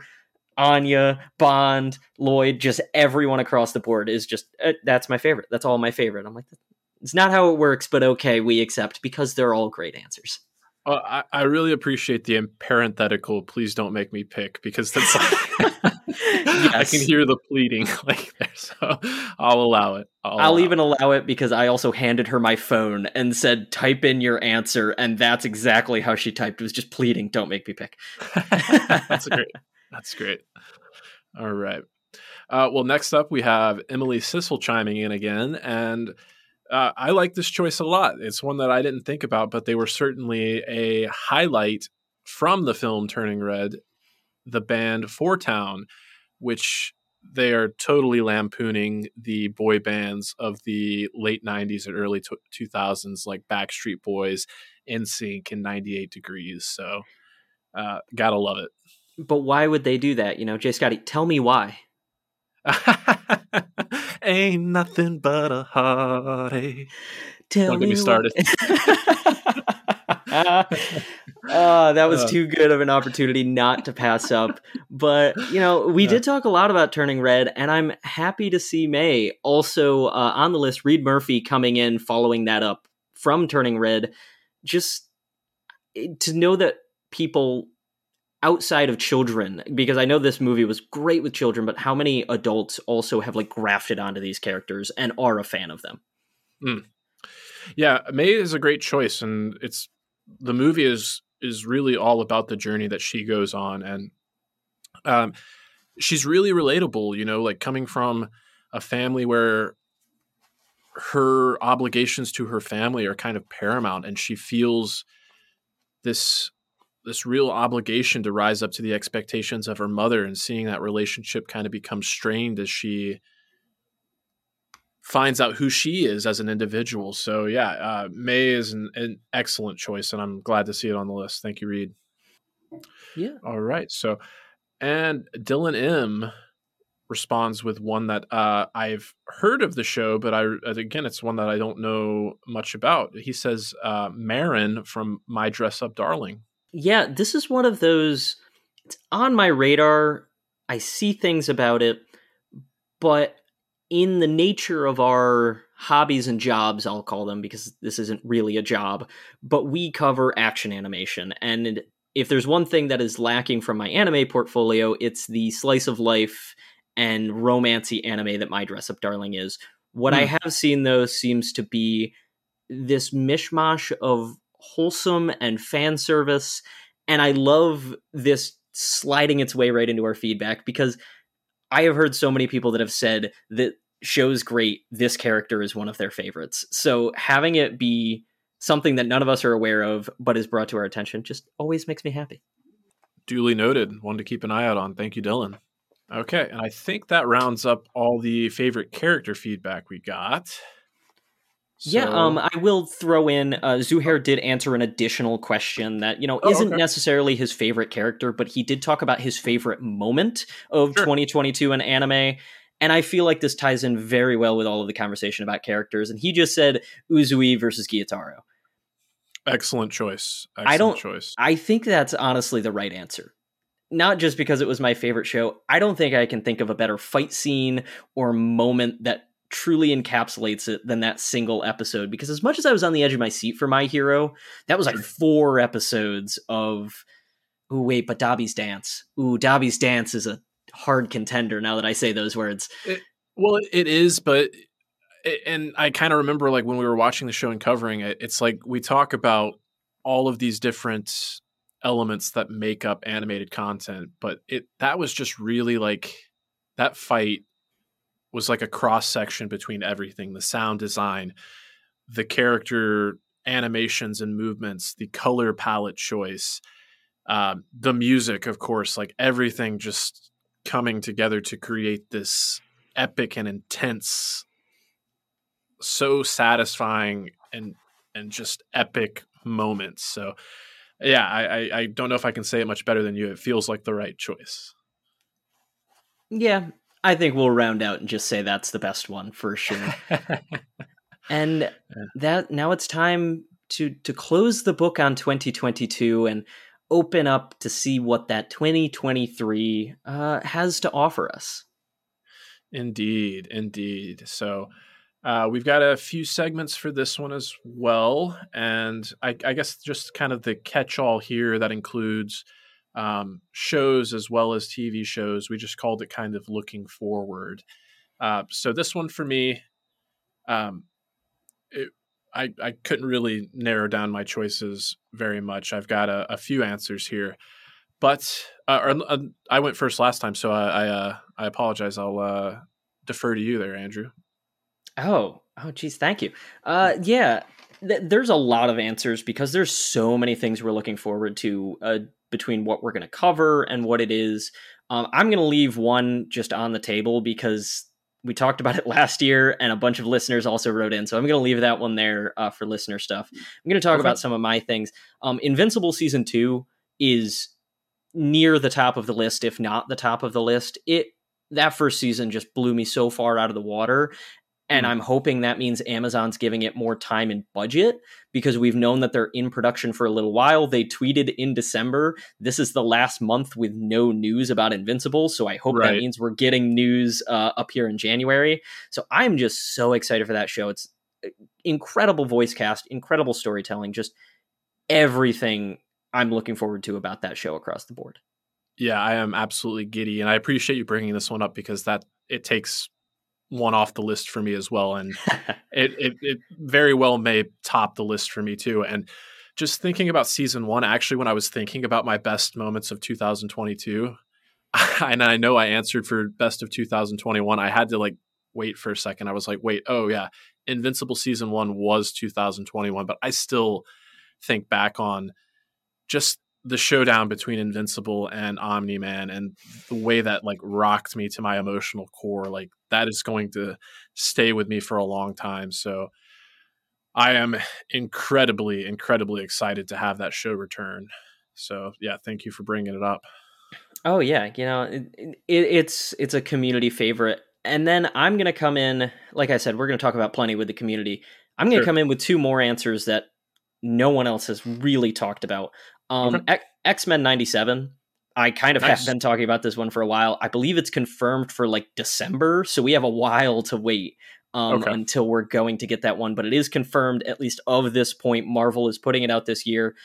Anya, Bond, Loid, just everyone across the board is just uh, that's my favorite. That's all my favorite. I'm like, it's not how it works, but okay, we accept because they're all great answers. Uh, I, I, really appreciate the parenthetical. Please don't make me pick because that's like, yes. *laughs* I can hear the pleading *laughs* like there, so I'll allow it. I'll, I'll allow even it. allow it because I also handed her my phone and said, "Type in your answer," and that's exactly how she typed. It was just pleading, "Don't make me pick." *laughs* that's great. That's great. All right. Uh, well, next up we have Emily Sissel chiming in again, and uh, I like this choice a lot. It's one that I didn't think about, but they were certainly a highlight from the film Turning Red, the band Four Town, which they are totally lampooning the boy bands of the late 90s and early 2000s like backstreet boys NSYNC and 98 degrees so uh, gotta love it but why would they do that? You know, J Scotty, tell me why. *laughs* Ain't nothing but a heartache. Tell Don't get me started. uh, *laughs* that was uh. too good of an opportunity not to pass up. But, you know, we yeah. did talk a lot about Turning Red, and I'm happy to see Mei also uh, on the list. Reed Murphy coming in, following that up from Turning Red. Just eh, to know that people outside of children because i know this movie was great with children but how many adults also have like grafted onto these characters and are a fan of them mm. yeah Mei is a great choice and it's the movie is is really all about the journey that she goes on and um she's really relatable you know like coming from a family where her obligations to her family are kind of paramount and she feels this this real obligation to rise up to the expectations of her mother and seeing that relationship kind of become strained as she finds out who she is as an individual. So yeah, uh, Mei is an, an, excellent choice, and I'm glad to see it on the list. Thank you, Reed. Yeah. All right. So, and Dylan M responds with one that uh, I've heard of the show, but I again, it's one that I don't know much about. He says uh, Marin from My Dress Up Darling. Yeah, this is one of those. It's on my radar. I see things about it, but in the nature of our hobbies and jobs, I'll call them because this isn't really a job, but we cover action animation. And if there's one thing that is lacking from my anime portfolio, it's the slice of life and romancy anime that My Dress Up Darling is. What mm. I hmm. have seen though seems to be this mishmash of wholesome and fan service. And I love this sliding its way right into our feedback because I have heard so many people that have said that show's great. This character is one of their favorites. So having it be something that none of us are aware of, but is brought to our attention, just always makes me happy. Duly noted. One to keep an eye out on. Thank you, Dylan. Okay, and I think that rounds up all the favorite character feedback we got. So... Yeah, um, I will throw in uh, Zuhair did answer an additional question that you know oh, isn't okay. necessarily his favorite character, but he did talk about his favorite moment of sure. 2022 in anime, and I feel like this ties in very well with all of the conversation about characters. And he just said Uzui versus Gyutaro. Excellent choice. Excellent I don't. Choice. I think that's honestly the right answer. Not just because it was my favorite show. I don't think I can think of a better fight scene or moment that truly encapsulates it than that single episode. Because as much as I was on the edge of my seat for My Hero, that was like four episodes of. Ooh, wait, but Dabi's dance. Ooh, Dabi's dance is a hard contender now that I say those words. It, well, it is, but and I kind of remember like when we were watching the show and covering it, it's like we talk about all of these different elements that make up animated content, but it that was just really like that fight was like a cross section between everything, the sound design, the character animations and movements, the color palette choice, um, the music, of course, like everything just coming together to create this epic and intense so satisfying and and just epic moments so yeah I, I, I don't know if i can say it much better than you. It feels like the right choice. Yeah i think we'll round out and just say that's the best one for sure *laughs* and that now it's time to to close the book on 2022 and open up to see what that 2023 uh, has to offer us. Indeed, indeed. So uh, we've got a few segments for this one as well, and I, I guess just kind of the catch-all here that includes um, shows as well as TV shows. We just called it kind of looking forward. Uh, so this one for me, um, it, I, I couldn't really narrow down my choices very much. I've got a, a few answers here, but uh, or, uh, I went first last time, so I I, uh, I apologize. I'll uh, defer to you there, Andrew. Oh, oh, geez, thank you. Uh, yeah, th- there's a lot of answers because there's so many things we're looking forward to uh, between what we're going to cover and what it is. Um, I'm going to leave one just on the table because we talked about it *laughs* last year, and a bunch of listeners also wrote in. So I'm going to leave that one there uh, for listener stuff. I'm going to talk okay. about some of my things. Um, Invincible season two is near the top of the list, if not the top of the list. It that first season just blew me so far out of the water, and I'm hoping that means Amazon's giving it more time and budget because we've known that they're in production for a little while. They tweeted in December, this is the last month with no news about Invincible. So I hope right. that means we're getting news uh, up here in January. So I'm just so excited for that show. It's uh, incredible voice cast, incredible storytelling, just everything I'm looking forward to about that show across the board. Yeah, I am absolutely giddy. And I appreciate you bringing this one up because that it takes one off the list for me as well, and *laughs* it, it, it very well may top the list for me too. And just thinking about season one, actually, when I was thinking about my best moments of 2022, *laughs* and I know I answered for best of 2021, I had to like wait for a second. I was like, wait, oh yeah, Invincible season one was 2021, but I still think back on just the showdown between Invincible and Omni Man and the way that like rocked me to my emotional core. Like that is going to stay with me for a long time. So I am incredibly, incredibly excited to have that show return. So yeah, thank you for bringing it up. Oh yeah, you know it, it, it's it's a community favorite, and then I'm gonna come in. Like I said, we're gonna talk about plenty with the community. I'm gonna sure. come in with two more answers that no one else has really talked about. Um, okay. X Men '97. I kind of nice. have been talking about this one for a while. I believe it's confirmed for like December, so we have a while to wait um, okay. until we're going to get that one. But it is confirmed, at least of this point. Marvel is putting it out this year.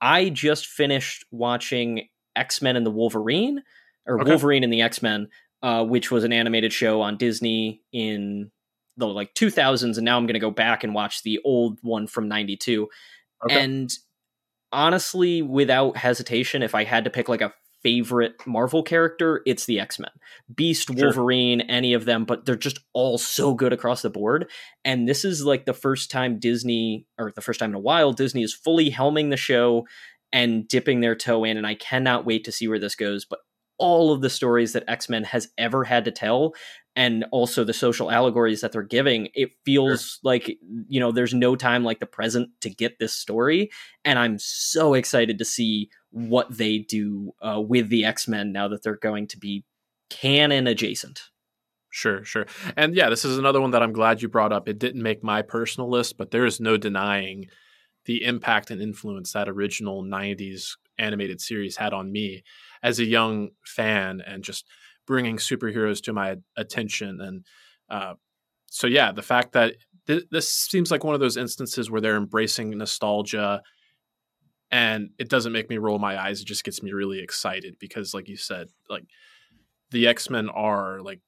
I just finished watching X Men and the Wolverine, or okay. Wolverine and the X Men, uh, which was an animated show on Disney in the like 2000s, and now I'm going to go back and watch the old one from '92. Okay. And honestly, without hesitation, if I had to pick like a favorite Marvel character, it's the X Men. Beast, sure. Wolverine, any of them, but they're just all so good across the board. And this is like the first time Disney, or the first time in a while, Disney is fully helming the show and dipping their toe in. And I cannot wait to see where this goes. But all of the stories that X Men has ever had to tell, and also the social allegories that they're giving, it feels sure. like, you know, there's no time like the present to get this story. And I'm so excited to see what they do uh, with the X Men now that they're going to be canon adjacent. Sure, sure. And yeah, this is another one that I'm glad you brought up. It didn't make my personal list, but there is no denying the impact and influence that original 90s animated series had on me as a young fan and just bringing superheroes to my attention. And uh, so, yeah, the fact that th- this seems like one of those instances where they're embracing nostalgia and it doesn't make me roll my eyes. It just gets me really excited because, like you said, like the X Men are like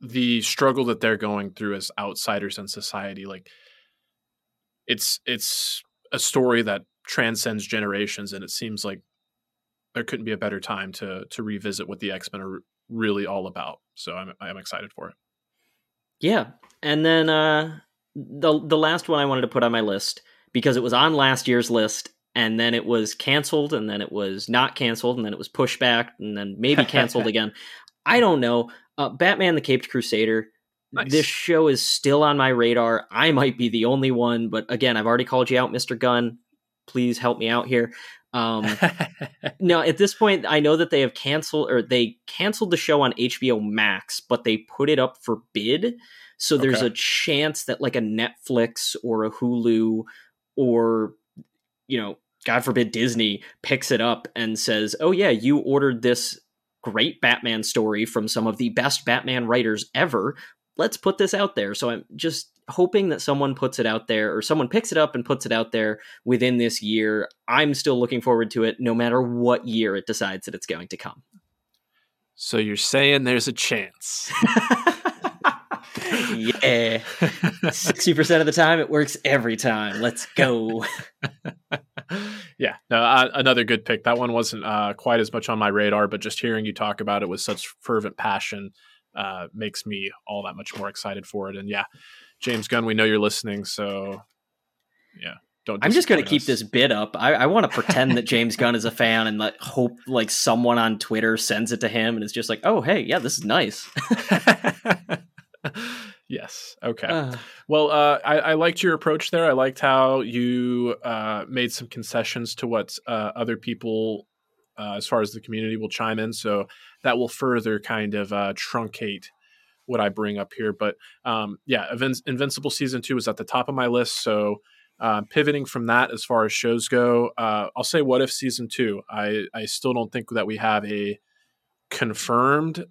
the struggle that they're going through as outsiders in society. Like it's it's a story that transcends generations, and it seems like there couldn't be a better time to to revisit what the X Men are really all about. So I'm I'm excited for it. Yeah, and then uh, the the last one I wanted to put on my list because it was on last year's list, and then it was canceled, and then it was not canceled, and then it was pushed back, and then maybe canceled *laughs* again. I don't know. Uh, Batman: The Caped Crusader. Nice. This show is still on my radar. I might be the only one, but again, I've already called you out, Mister Gunn. Please help me out here. Um, *laughs* now, at this point, I know that they have canceled or they canceled the show on HBO Max, but they put it up for bid. So there's okay. a chance that like a Netflix or a Hulu or you know, God forbid Disney picks it up and says, "Oh yeah, you ordered this great Batman story from some of the best Batman writers ever. Let's put this out there." So I'm just hoping that someone puts it out there or someone picks it up and puts it out there within this year. I'm still looking forward to it no matter what year it decides that it's going to come. So you're saying there's a chance. *laughs* yeah. 60% of the time it works every time. Let's go. *laughs* yeah. No, uh, another good pick. That one wasn't uh, quite as much on my radar, but just hearing you talk about it with such fervent passion uh, makes me all that much more excited for it. And yeah, James Gunn, we know you're listening, so yeah. Don't I'm just going to keep this bit up. I, I want to pretend that James Gunn is a fan and like hope like someone on Twitter sends it to him and it's just like, oh hey, yeah, this is nice. *laughs* yes. Okay. Uh, well, uh, I, I, liked your approach there. I liked how you uh, made some concessions to what uh, other people, uh, as far as the community, will chime in. So that will further kind of uh, truncate what I bring up here. But um, yeah, Invincible season two is at the top of my list. So uh, pivoting from that, as far as shows go, uh, I'll say what if season two. I I still don't think that we have a confirmed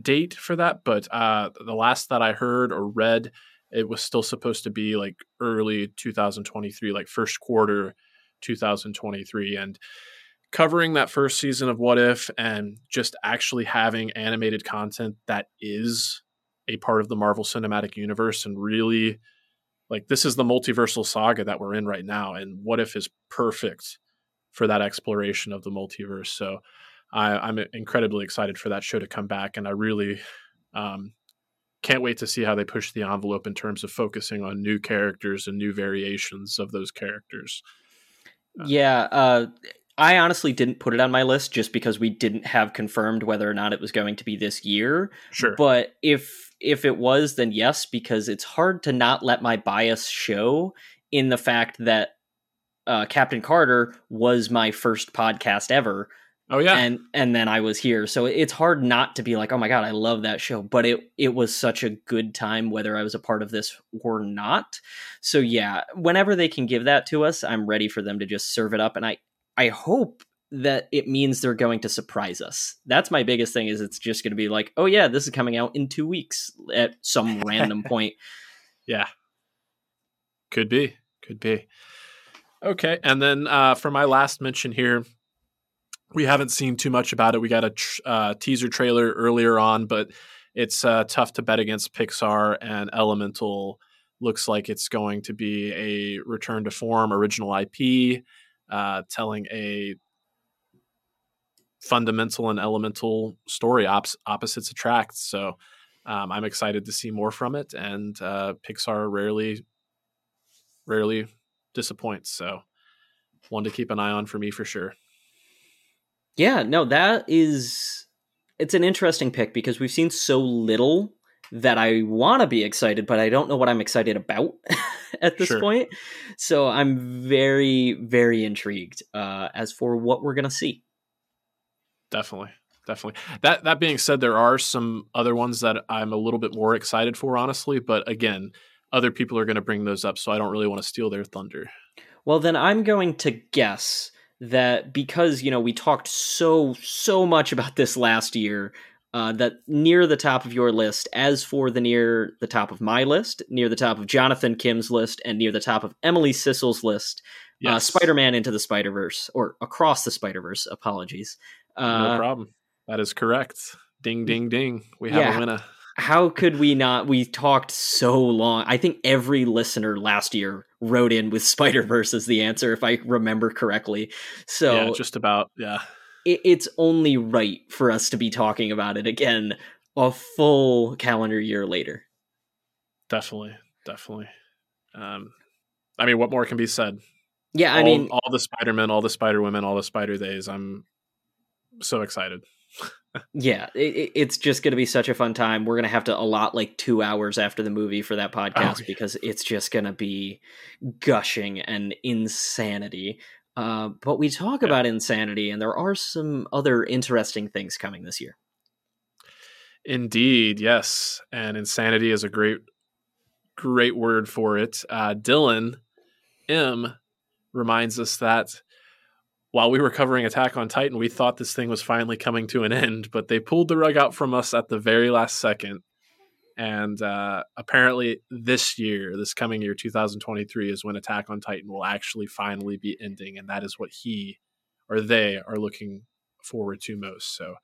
date for that, but uh, the last that I heard or read, it was still supposed to be like early 2023, like first quarter 2023, and covering that first season of What If and just actually having animated content that is a part of the Marvel Cinematic Universe and really like this is the multiversal saga that we're in right now and What If is perfect for that exploration of the multiverse. So I, am incredibly excited for that show to come back and I really um, can't wait to see how they push the envelope in terms of focusing on new characters and new variations of those characters. Yeah, uh, I honestly didn't put it on my list just because we didn't have confirmed whether or not it was going to be this year. Sure. But if if it was, then yes, because it's hard to not let my bias show in the fact that uh, Captain Carter was my first podcast ever. Oh yeah. And and then I was here. So it's hard not to be like, "Oh my god, I love that show." But it it was such a good time whether I was a part of this or not. So yeah, whenever they can give that to us, I'm ready for them to just serve it up and I I hope that it means they're going to surprise us. That's my biggest thing is it's just going to be like, "Oh yeah, this is coming out in 2 weeks at some random *laughs* point." Yeah. Could be. Could be. Okay, and then uh, for my last mention here, we haven't seen too much about it. We got a tr- uh, teaser trailer earlier on, but it's uh, tough to bet against Pixar and Elemental. Looks like it's going to be a return to form, original IP, uh, telling a fundamental and elemental story. Opposites attract. So um, I'm excited to see more from it. And uh, Pixar rarely, rarely disappoints. So one to keep an eye on for me for sure. Yeah, no, that is it's an interesting pick because we've seen so little that I want to be excited, but I don't know what I'm excited about *laughs* at this Sure. point. So I'm very, very intrigued uh, as for what we're gonna see. Definitely. Definitely. That that being said, there are some other ones that I'm a little bit more excited for, honestly. But again, other people are going to bring those up, so I don't really want to steal their thunder. Well, then I'm going to guess that because you know we talked so so much about this last year, uh, that near the top of your list, as for the near the top of my list, near the top of Jonathan Kim's list, and near the top of Emily Sissel's list, uh, Spider-Man into the Spider-Verse or across the Spider-Verse. Apologies. Uh, no problem. That is correct. Ding, ding, ding. We have Yeah. a winner. how could we not? We talked so long. I think every listener last year wrote in with *laughs* Spider Verse as the answer, if I remember correctly. So yeah, just about. Yeah. It, it's only right for us to be talking about it again a full calendar year later. Definitely. Definitely. Um, I mean, what more can be said? Yeah, I all, mean, all the Spider Men, all the Spider Women, all the Spider Days. I'm so excited. yeah, it, it- it's just going to be such a fun time. We're going to have to allot like two hours after the movie for that podcast yeah. because it's just going to be gushing and insanity. Uh, but we talk Yeah. about insanity, and there are some other interesting things coming this year. Indeed, yes. And insanity is a great, great word for it. Uh, Dylan M reminds us that while we were covering Attack on Titan, we thought this thing was finally coming to an end, but they pulled the rug out from us at the very last second. And uh, apparently, this year, this coming year, 2023, is when Attack on Titan will actually finally be ending. And that is what he or they are looking forward to most. So,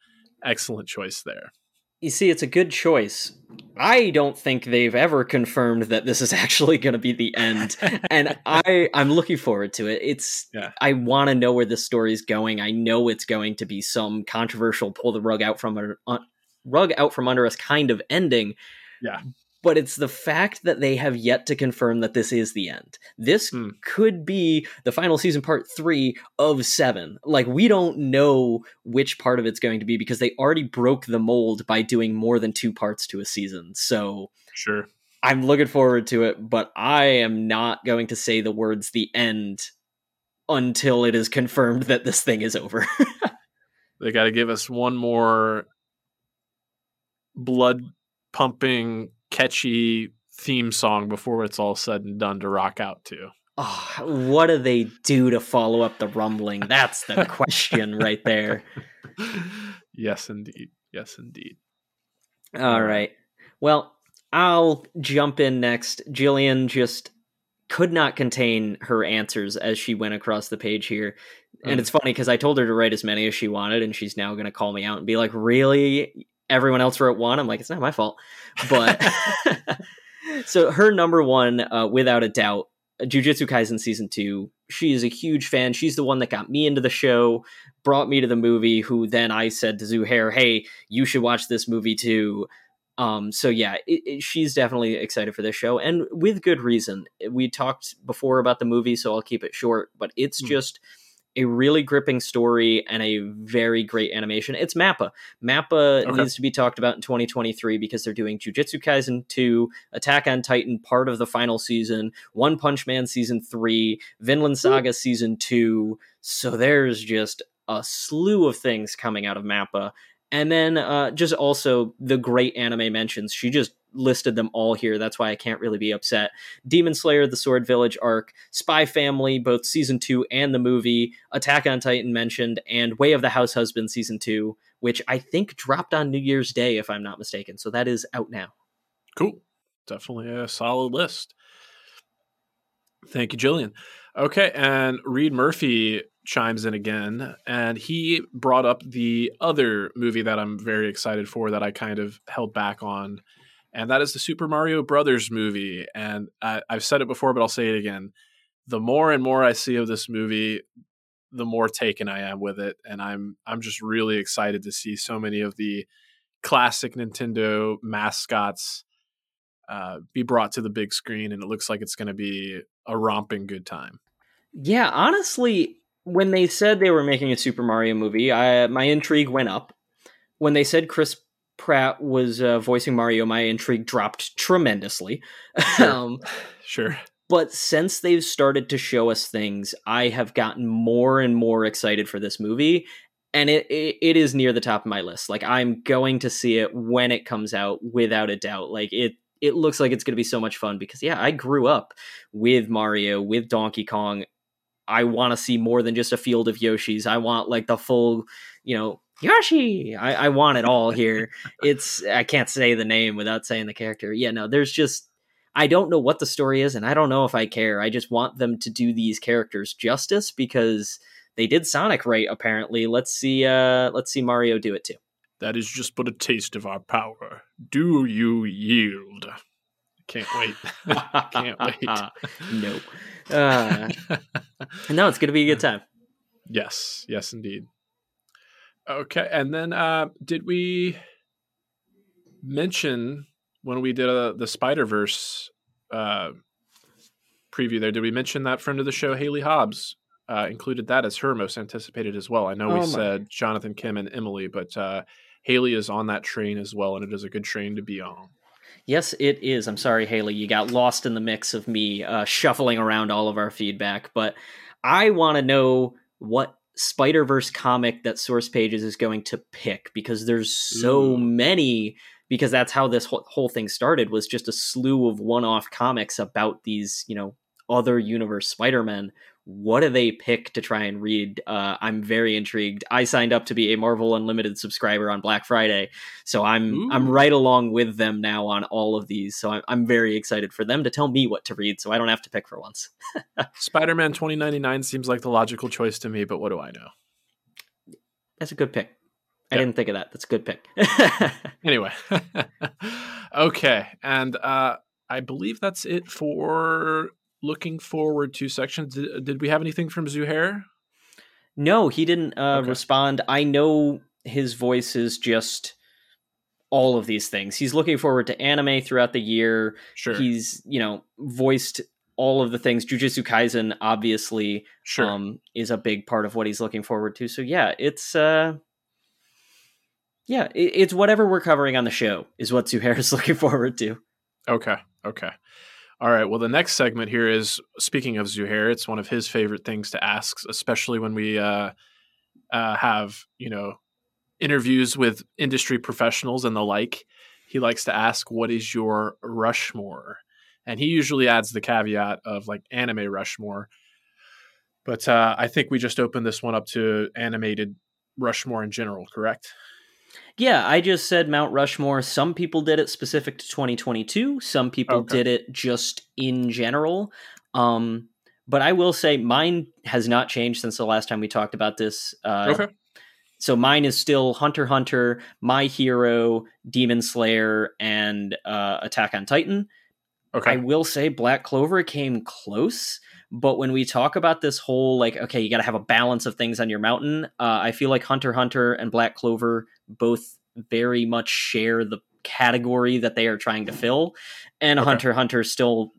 excellent choice there. You see, it's a good choice. I don't think they've ever confirmed that this is *laughs* actually going to be the end, and I I'm looking forward to it. It's Yeah. I want to know where this story is going. I know it's going to be some controversial pull the rug out from under, uh, rug out from under us kind of ending. Yeah. But it's the fact that they have yet to confirm that this is the end. This Hmm. could be the final season part three of seven. Like, we don't know which part of it's going to be because they already broke the mold by doing more than two parts to a season. So Sure. I'm looking forward to it, but I am not going to say the words the end until it is confirmed that this thing is over. *laughs* They got to give us one more blood pumping, catchy theme song before it's all said and done to rock out to. oh, what do they do to follow up the rumbling? That's the *laughs* question right there. yes, indeed. Yes, indeed. All right. Well, I'll jump in next. Jillian just could not contain her answers as she went across the page here. And Mm. it's funny because I told her to write as many as she wanted, and she's now going to call me out and be like, Really? Everyone else wrote one? I'm like, It's not my fault. But *laughs* *laughs* so her number one, uh, without a doubt, Jujutsu Kaisen season two. She is a huge fan. She's the one that got me into the show, brought me to the movie. Who then I said to Zuhair, "Hey, you should watch this movie too." Um, so yeah, it, it, she's definitely excited for this show, and with good reason. We talked before about the movie, so I'll keep it short. But it's mm. just a really gripping story and a very great animation. It's Mappa. Mappa okay. needs to be talked about in 2023 because they're doing Jujutsu Kaisen 2, Attack on Titan part of the final season, One Punch Man season 3, Vinland Saga Ooh. season 2. So there's just a slew of things coming out of Mappa. And then uh, just also the great anime mentions. She just listed them all here. That's why I can't really be upset. Demon Slayer, the Sword Village arc, Spy Family, both season two and the movie, Attack on Titan mentioned, and Way of the House Husband season two, which I think dropped on New Year's Day, if I'm not mistaken. So that is out now. Cool. Definitely a solid list. Thank you, Jillian. Okay, and Reed Murphy chimes in again, and he brought up the other movie that I'm very excited for that I kind of held back on and that is the Super Mario Brothers movie. And I, I've said it before, but I'll say it again. The more and more I see of this movie, the more taken I am with it, and I'm I'm just really excited to see so many of the classic Nintendo mascots uh, be brought to the big screen, and it looks like it's going to be a romping good time. Yeah, honestly, when they said they were making a Super Mario movie, I, my intrigue went up. When they said Chris Pratt was uh, voicing Mario, my intrigue dropped tremendously. Sure. *laughs* um, sure. But since they've started to show us things, I have gotten more and more excited for this movie. And it, it, it is near the top of my list. Like I'm going to see it when it comes out, without a doubt. Like it, it looks like it's going to be so much fun because yeah, I grew up with Mario, with Donkey Kong. I want to see more than just a field of Yoshis. I want like the full, you know, Yoshi. I, I want it all here. it's I can't say the name without saying the character. Yeah, no, there's just I don't know what the story is, and I don't know if I care. I just want them to do these characters justice because they did Sonic right. Apparently, let's see. Uh, let's see Mario do it too. That is just but a taste of our power. Do you yield? Can't wait. *laughs* Can't wait. *laughs* nope. Uh, no, it's gonna be a good *laughs* time. Yes. Yes, indeed. Okay, and then uh, did we mention when we did uh, the Spider Verse uh, preview there? Did we mention that friend of the show, Haley Hobbs, uh, included that as her most anticipated as well? I know oh we said Jonathan Kim and Emily, but uh, Haley is on that train as well, and it is a good train to be on. Yes, it is. I'm sorry, Haley, you got lost in the mix of me uh, shuffling around all of our feedback, but I want to know what Spider Verse comic that Source Pages is going to pick because there's so Ooh. many. Because that's how this whole, whole thing started was just a slew of one-off comics about these, you know, other universe Spider-Men what do they pick to try and read? Uh, I'm very intrigued. I signed up to be a Marvel Unlimited subscriber on Black Friday, so I'm Ooh. I'm right along with them now on all of these. So I'm I'm very excited for them to tell me what to read, so I don't have to pick for once. *laughs* Spider-Man 2099 seems like the logical choice to me, but what do I know? That's a good pick. I yep. didn't think of that. That's a good pick. *laughs* anyway, *laughs* okay, and uh, I believe that's it for looking forward to sections. Did, did we have anything from Zuhair? No, he didn't uh, okay. respond. I know his voice is just all of these things. He's looking forward to anime throughout the year. Sure. He's, you know, voiced all of the things. Jujutsu Kaisen obviously sure. um, is a big part of what he's looking forward to. So yeah, it's uh yeah, it, it's whatever we're covering on the show is what Zuhair is *laughs* looking forward to. Okay. Okay. All right. Well, the next segment here is speaking of Zuhair. It's one of his favorite things to ask, especially when we uh, uh, have you know interviews with industry professionals and the like. He likes to ask, "What is your Rushmore?" And he usually adds the caveat of like anime Rushmore. But uh, I think we just opened this one up to animated Rushmore in general, correct? Yeah, I just said Mount Rushmore. Some people did it specific to 2022. Some people okay. did it just in general. Um, but I will say mine has not changed since the last time we talked about this. Uh, okay. So mine is still Hunter Hunter, My Hero, Demon Slayer, and uh, Attack on Titan. Okay. I will say Black Clover came close, but when we talk about this whole like, okay, you got to have a balance of things on your mountain. Uh, I feel like Hunter Hunter and Black Clover both very much share the category that they are trying to fill. And Okay. Hunter Hunter is still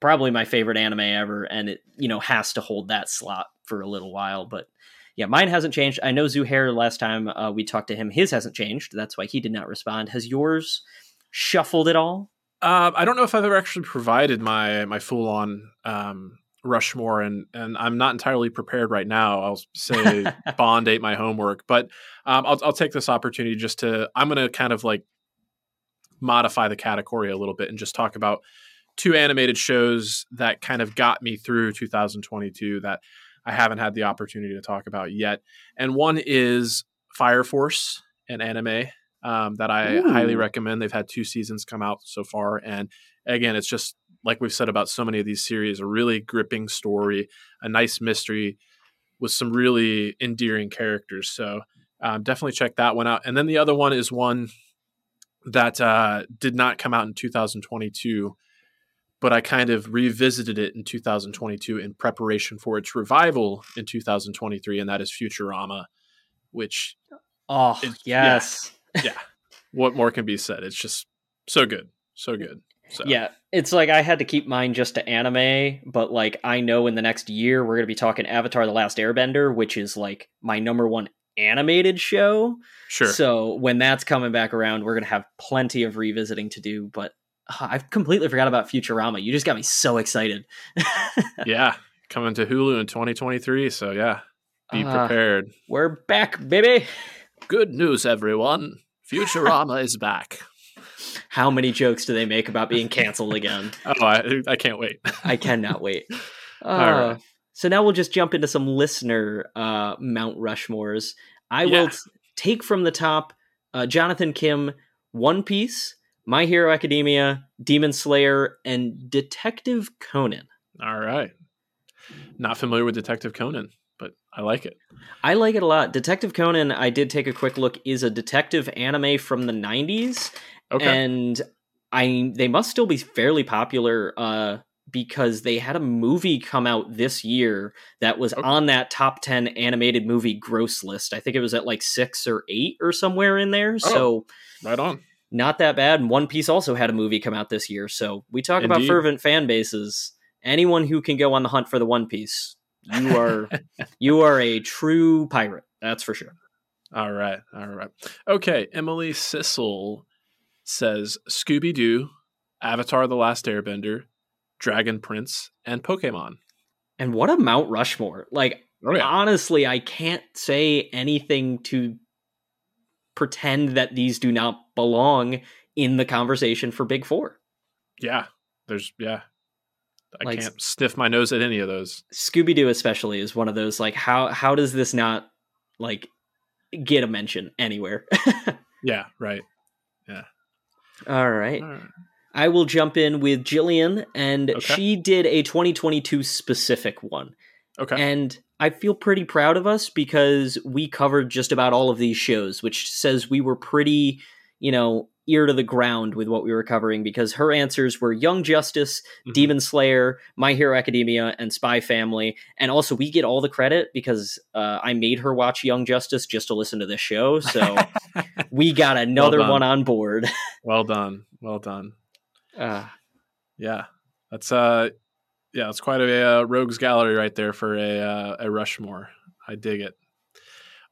probably my favorite anime ever, and it you know has to hold that slot for a little while. But yeah, mine hasn't changed. I know Zuhair last time uh, we talked to him, his hasn't changed. That's why he did not respond. Has yours shuffled at all? Uh, I don't know if I've ever actually provided my my full on um, Rushmore, and and I'm not entirely prepared right now. I'll say *laughs* Bond ate my homework, but um, I'll I'll take this opportunity just to I'm going to kind of like modify the category a little bit and just talk about two animated shows that kind of got me through 2022 that I haven't had the opportunity to talk about yet. And one is Fire Force, an anime um, that I Ooh. highly recommend. They've had two seasons come out so far, and again, it's just like we've said about so many of these series, a really gripping story, a nice mystery with some really endearing characters. So um, definitely check that one out. And then the other one is one that uh, did not come out in 2022, but I kind of revisited it in 2022 in preparation for its revival in 2023, and that is Futurama, which Oh It's- yeah. yes. yeah, what more can be said? It's just so good, so good. So Yeah, it's like I had to keep mine just to anime, but like I know in the next year we're going to be talking Avatar the Last Airbender, which is like my number one animated show. sure. So when that's coming back around, we're going to have plenty of revisiting to do, but uh, I've completely forgot about Futurama. You just got me so excited. *laughs* yeah, coming to Hulu in 2023. So yeah, be Ah. prepared. we're back, baby. Good news, everyone. Futurama is back. How many jokes do they make about being canceled again? *laughs* Oh, I, I can't wait. I cannot wait. *laughs* Uh, All right. So now we'll just jump into some listener uh, Mount Rushmores. I Yeah. will t- take from the top uh, Jonathan Kim, One Piece, My Hero Academia, Demon Slayer, and Detective Conan. All right. Not familiar with Detective Conan, but I like it. I like it a lot. Detective Conan, I did take a quick look, is a detective anime from the 90s. Okay. And I they must still be fairly popular uh, because they had a movie come out this year that was Okay. on that top 10 animated movie gross list. I think it was at like six or eight or somewhere in there. So right on. not that bad. And One Piece also had a movie come out this year. So we talk about fervent fan bases. Anyone who can go on the hunt for the One Piece, you are *laughs* you are a true pirate. That's for sure. All right. All right. Okay. Emily Sissel says Scooby Doo, Avatar The Last Airbender, Dragon Prince, and Pokemon. And what a Mount Rushmore! Like Oh, yeah. honestly, I can't say anything to pretend that these do not belong in the conversation for Big Four. Yeah. There's, yeah. I Like- can't sniff my nose at any of those. Scooby Doo, especially, is one of those like how how does this not like get a mention anywhere? *laughs* Yeah. Right. All right. All right. I will jump in with Jillian, and Okay. she did a 2022 specific one. Okay. And I feel pretty proud of us because we covered just about all of these shows, which says we were pretty, you know, ear to the ground with what we were covering because her answers were Young Justice, Mhm. Demon Slayer, My Hero Academia, and Spy Family. And also, we get all the credit because uh, I made her watch Young Justice just to listen to this show. So *laughs* we got *laughs* another done. one on board. well done. Well done. Uh, Yeah. That's, uh, yeah, it's quite a uh, rogues gallery right there for a uh, a Rushmore. I dig it.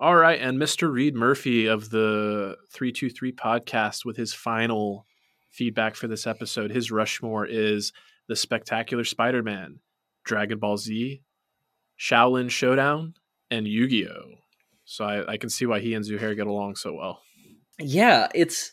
All right, and Mr. Reed Murphy of the 323 podcast with his final feedback for this episode. His Rushmore is The Spectacular Spider-Man, Dragon Ball Z, Xiaolin Showdown, and Yu-Gi-Oh. So I, I can see why he and Zuhair get along so well. yeah, it's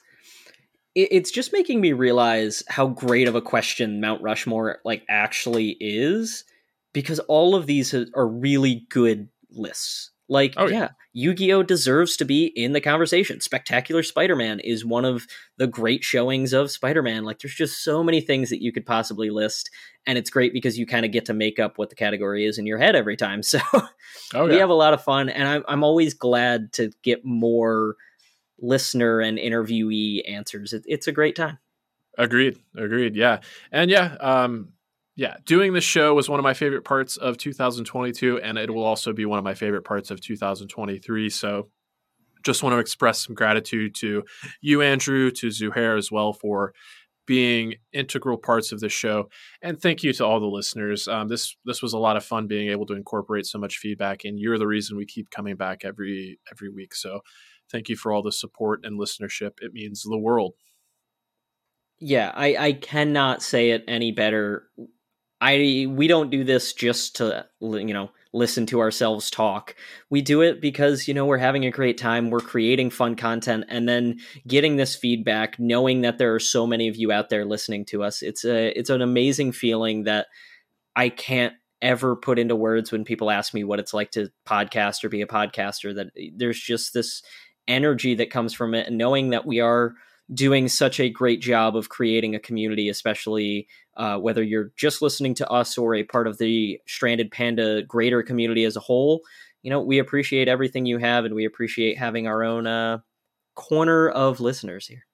it, it's just making me realize how great of a question Mount Rushmore like actually is because all of these are really good lists. Like, Oh, yeah, yeah. Yu-Gi-Oh deserves to be in the conversation. Spectacular Spider-Man is one of the great showings of Spider-Man. Like, there's just so many things that you could possibly list, and it's great because you kind of get to make up what the category is in your head every time. *laughs* So Oh we yeah. have a lot of fun, and I'm I'm always glad to get more listener and interviewee answers. It, it's a great time. Agreed. Agreed. Yeah. And yeah, um, yeah, doing this show was one of my favorite parts of 2022, and it will also be one of my favorite parts of 2023. So just want to express some gratitude to you, Andrew, to Zuhair as well for being integral parts of the show. And thank you to all the listeners. Um, this this was a lot of fun being able to incorporate so much feedback, and you're the reason we keep coming back every every week. So thank you for all the support and listenership. It means the world. Yeah, I, I cannot say it any better. I we don't do this just to you know listen to ourselves talk. We do it because, you know, we're having a great time, we're creating fun content, and then getting this feedback, knowing that there are so many of you out there listening to us. It's a it's an amazing feeling that I can't ever put into words when people ask me what it's like to podcast or be a podcaster that eh, there's just this energy that comes from it and knowing that we are doing such a great job of creating a community, especially uh, whether you're just listening to us or a part of the Stranded Panda greater community as a whole. You know, we appreciate everything you have, and we appreciate having our own uh, corner of listeners here.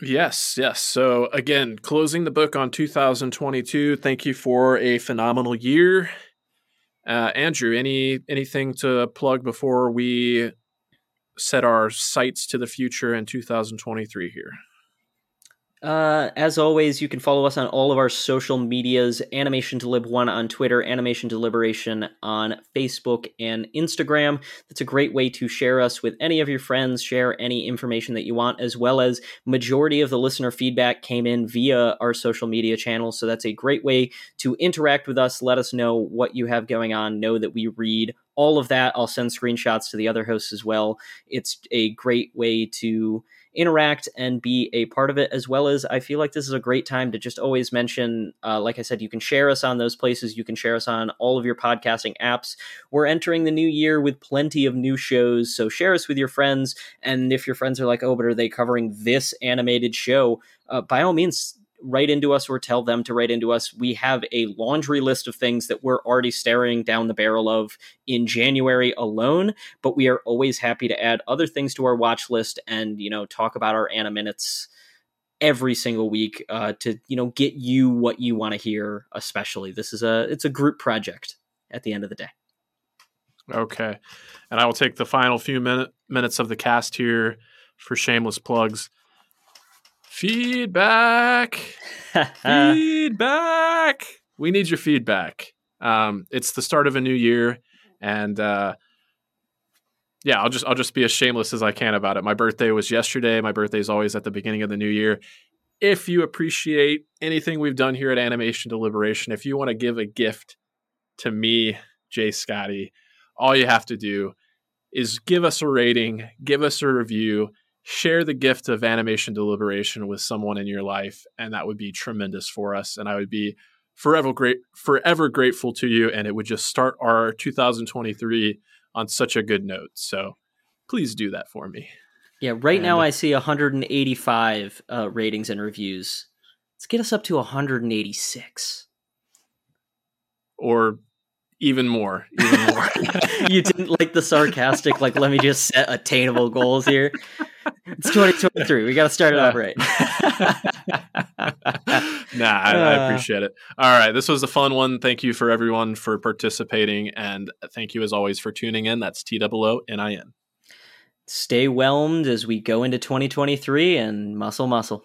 Yes, yes. So again, closing the book on 2022. Thank you for a phenomenal year, uh, Andrew. Any anything to plug before we set our sights to the future in 2023 here? Uh, as always, you can follow us on all of our social medias Animation Delib 1 on Twitter, Animation Deliberation on Facebook and Instagram. That's a great way to share us with any of your friends, share any information that you want, as well as majority of the listener feedback came in via our social media channels. So that's a great way to interact with us. Let us know what you have going on. Know that we read all of that. I'll send screenshots to the other hosts as well. It's a great way to interact and be a part of it, as well as I feel like this is a great time to just always mention, uh, like I said, you can share us on those places. You can share us on all of your podcasting apps. We're entering the new year with plenty of new shows, so share us with your friends. And if your friends are like, oh, but are they covering this animated show? Uh, by all means, write into us or tell them to write into us. We have a laundry list of things that we're already staring down the barrel of in January alone, but we are always happy to add other things to our watch list and, you know, talk about our animates every single week uh, to, you know, get you what you want to hear, especially. This is a it's a group project at the end of the day. Okay. And I will take the final few minute, minutes of the cast here for shameless plugs. Feedback. *laughs* feedback. We need your feedback. Um, it's the start of a new year, and uh, yeah, I'll just I'll just be as shameless as I can about it. My birthday was yesterday. My birthday is always at the beginning of the new year. If you appreciate anything we've done here at Animation Deliberation, if you want to give a gift to me, J Scotty, all you have to do is give us a rating, give us a review, share the gift of animation deliberation with someone in your life and that would be tremendous for us and i would be forever great forever grateful to you and it would just start our 2023 on such a good note. So please do that for me. Yeah right and, now i see 185 uh, ratings and reviews. Let's get us up to 186 or even more even more *laughs* you didn't like the sarcastic like let me just set attainable goals here it's 2023. We got to start it off right. *laughs* nah, I, I, uh. appreciate it. All right. This was a fun one. Thank you for everyone for participating. And thank you, as always, for tuning in. That's T O O N I N. Stay whelmed as we go into 2023 and muscle, muscle.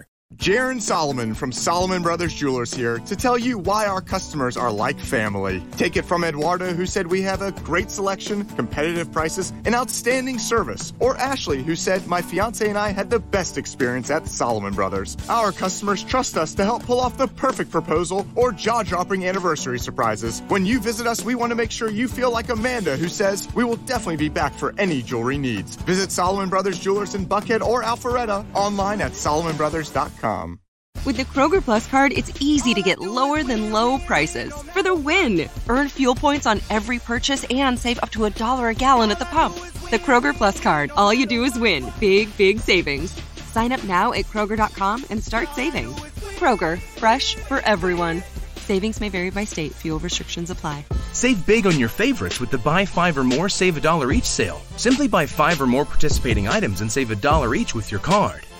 trainer. Jaron Solomon from Solomon Brothers Jewelers here to tell you why our customers are like family. Take it from Eduardo, who said we have a great selection, competitive prices, and outstanding service. Or Ashley, who said my fiance and I had the best experience at Solomon Brothers. Our customers trust us to help pull off the perfect proposal or jaw dropping anniversary surprises. When you visit us, we want to make sure you feel like Amanda, who says we will definitely be back for any jewelry needs. Visit Solomon Brothers Jewelers in Buckhead or Alpharetta online at solomonbrothers.com. With the Kroger Plus card, it's easy to get lower than low prices for the win. Earn fuel points on every purchase and save up to a dollar a gallon at the pump. The Kroger Plus card, all you do is win big, big savings. Sign up now at Kroger.com and start saving. Kroger, fresh for everyone. Savings may vary by state, fuel restrictions apply. Save big on your favorites with the buy five or more, save a dollar each sale. Simply buy five or more participating items and save a dollar each with your card.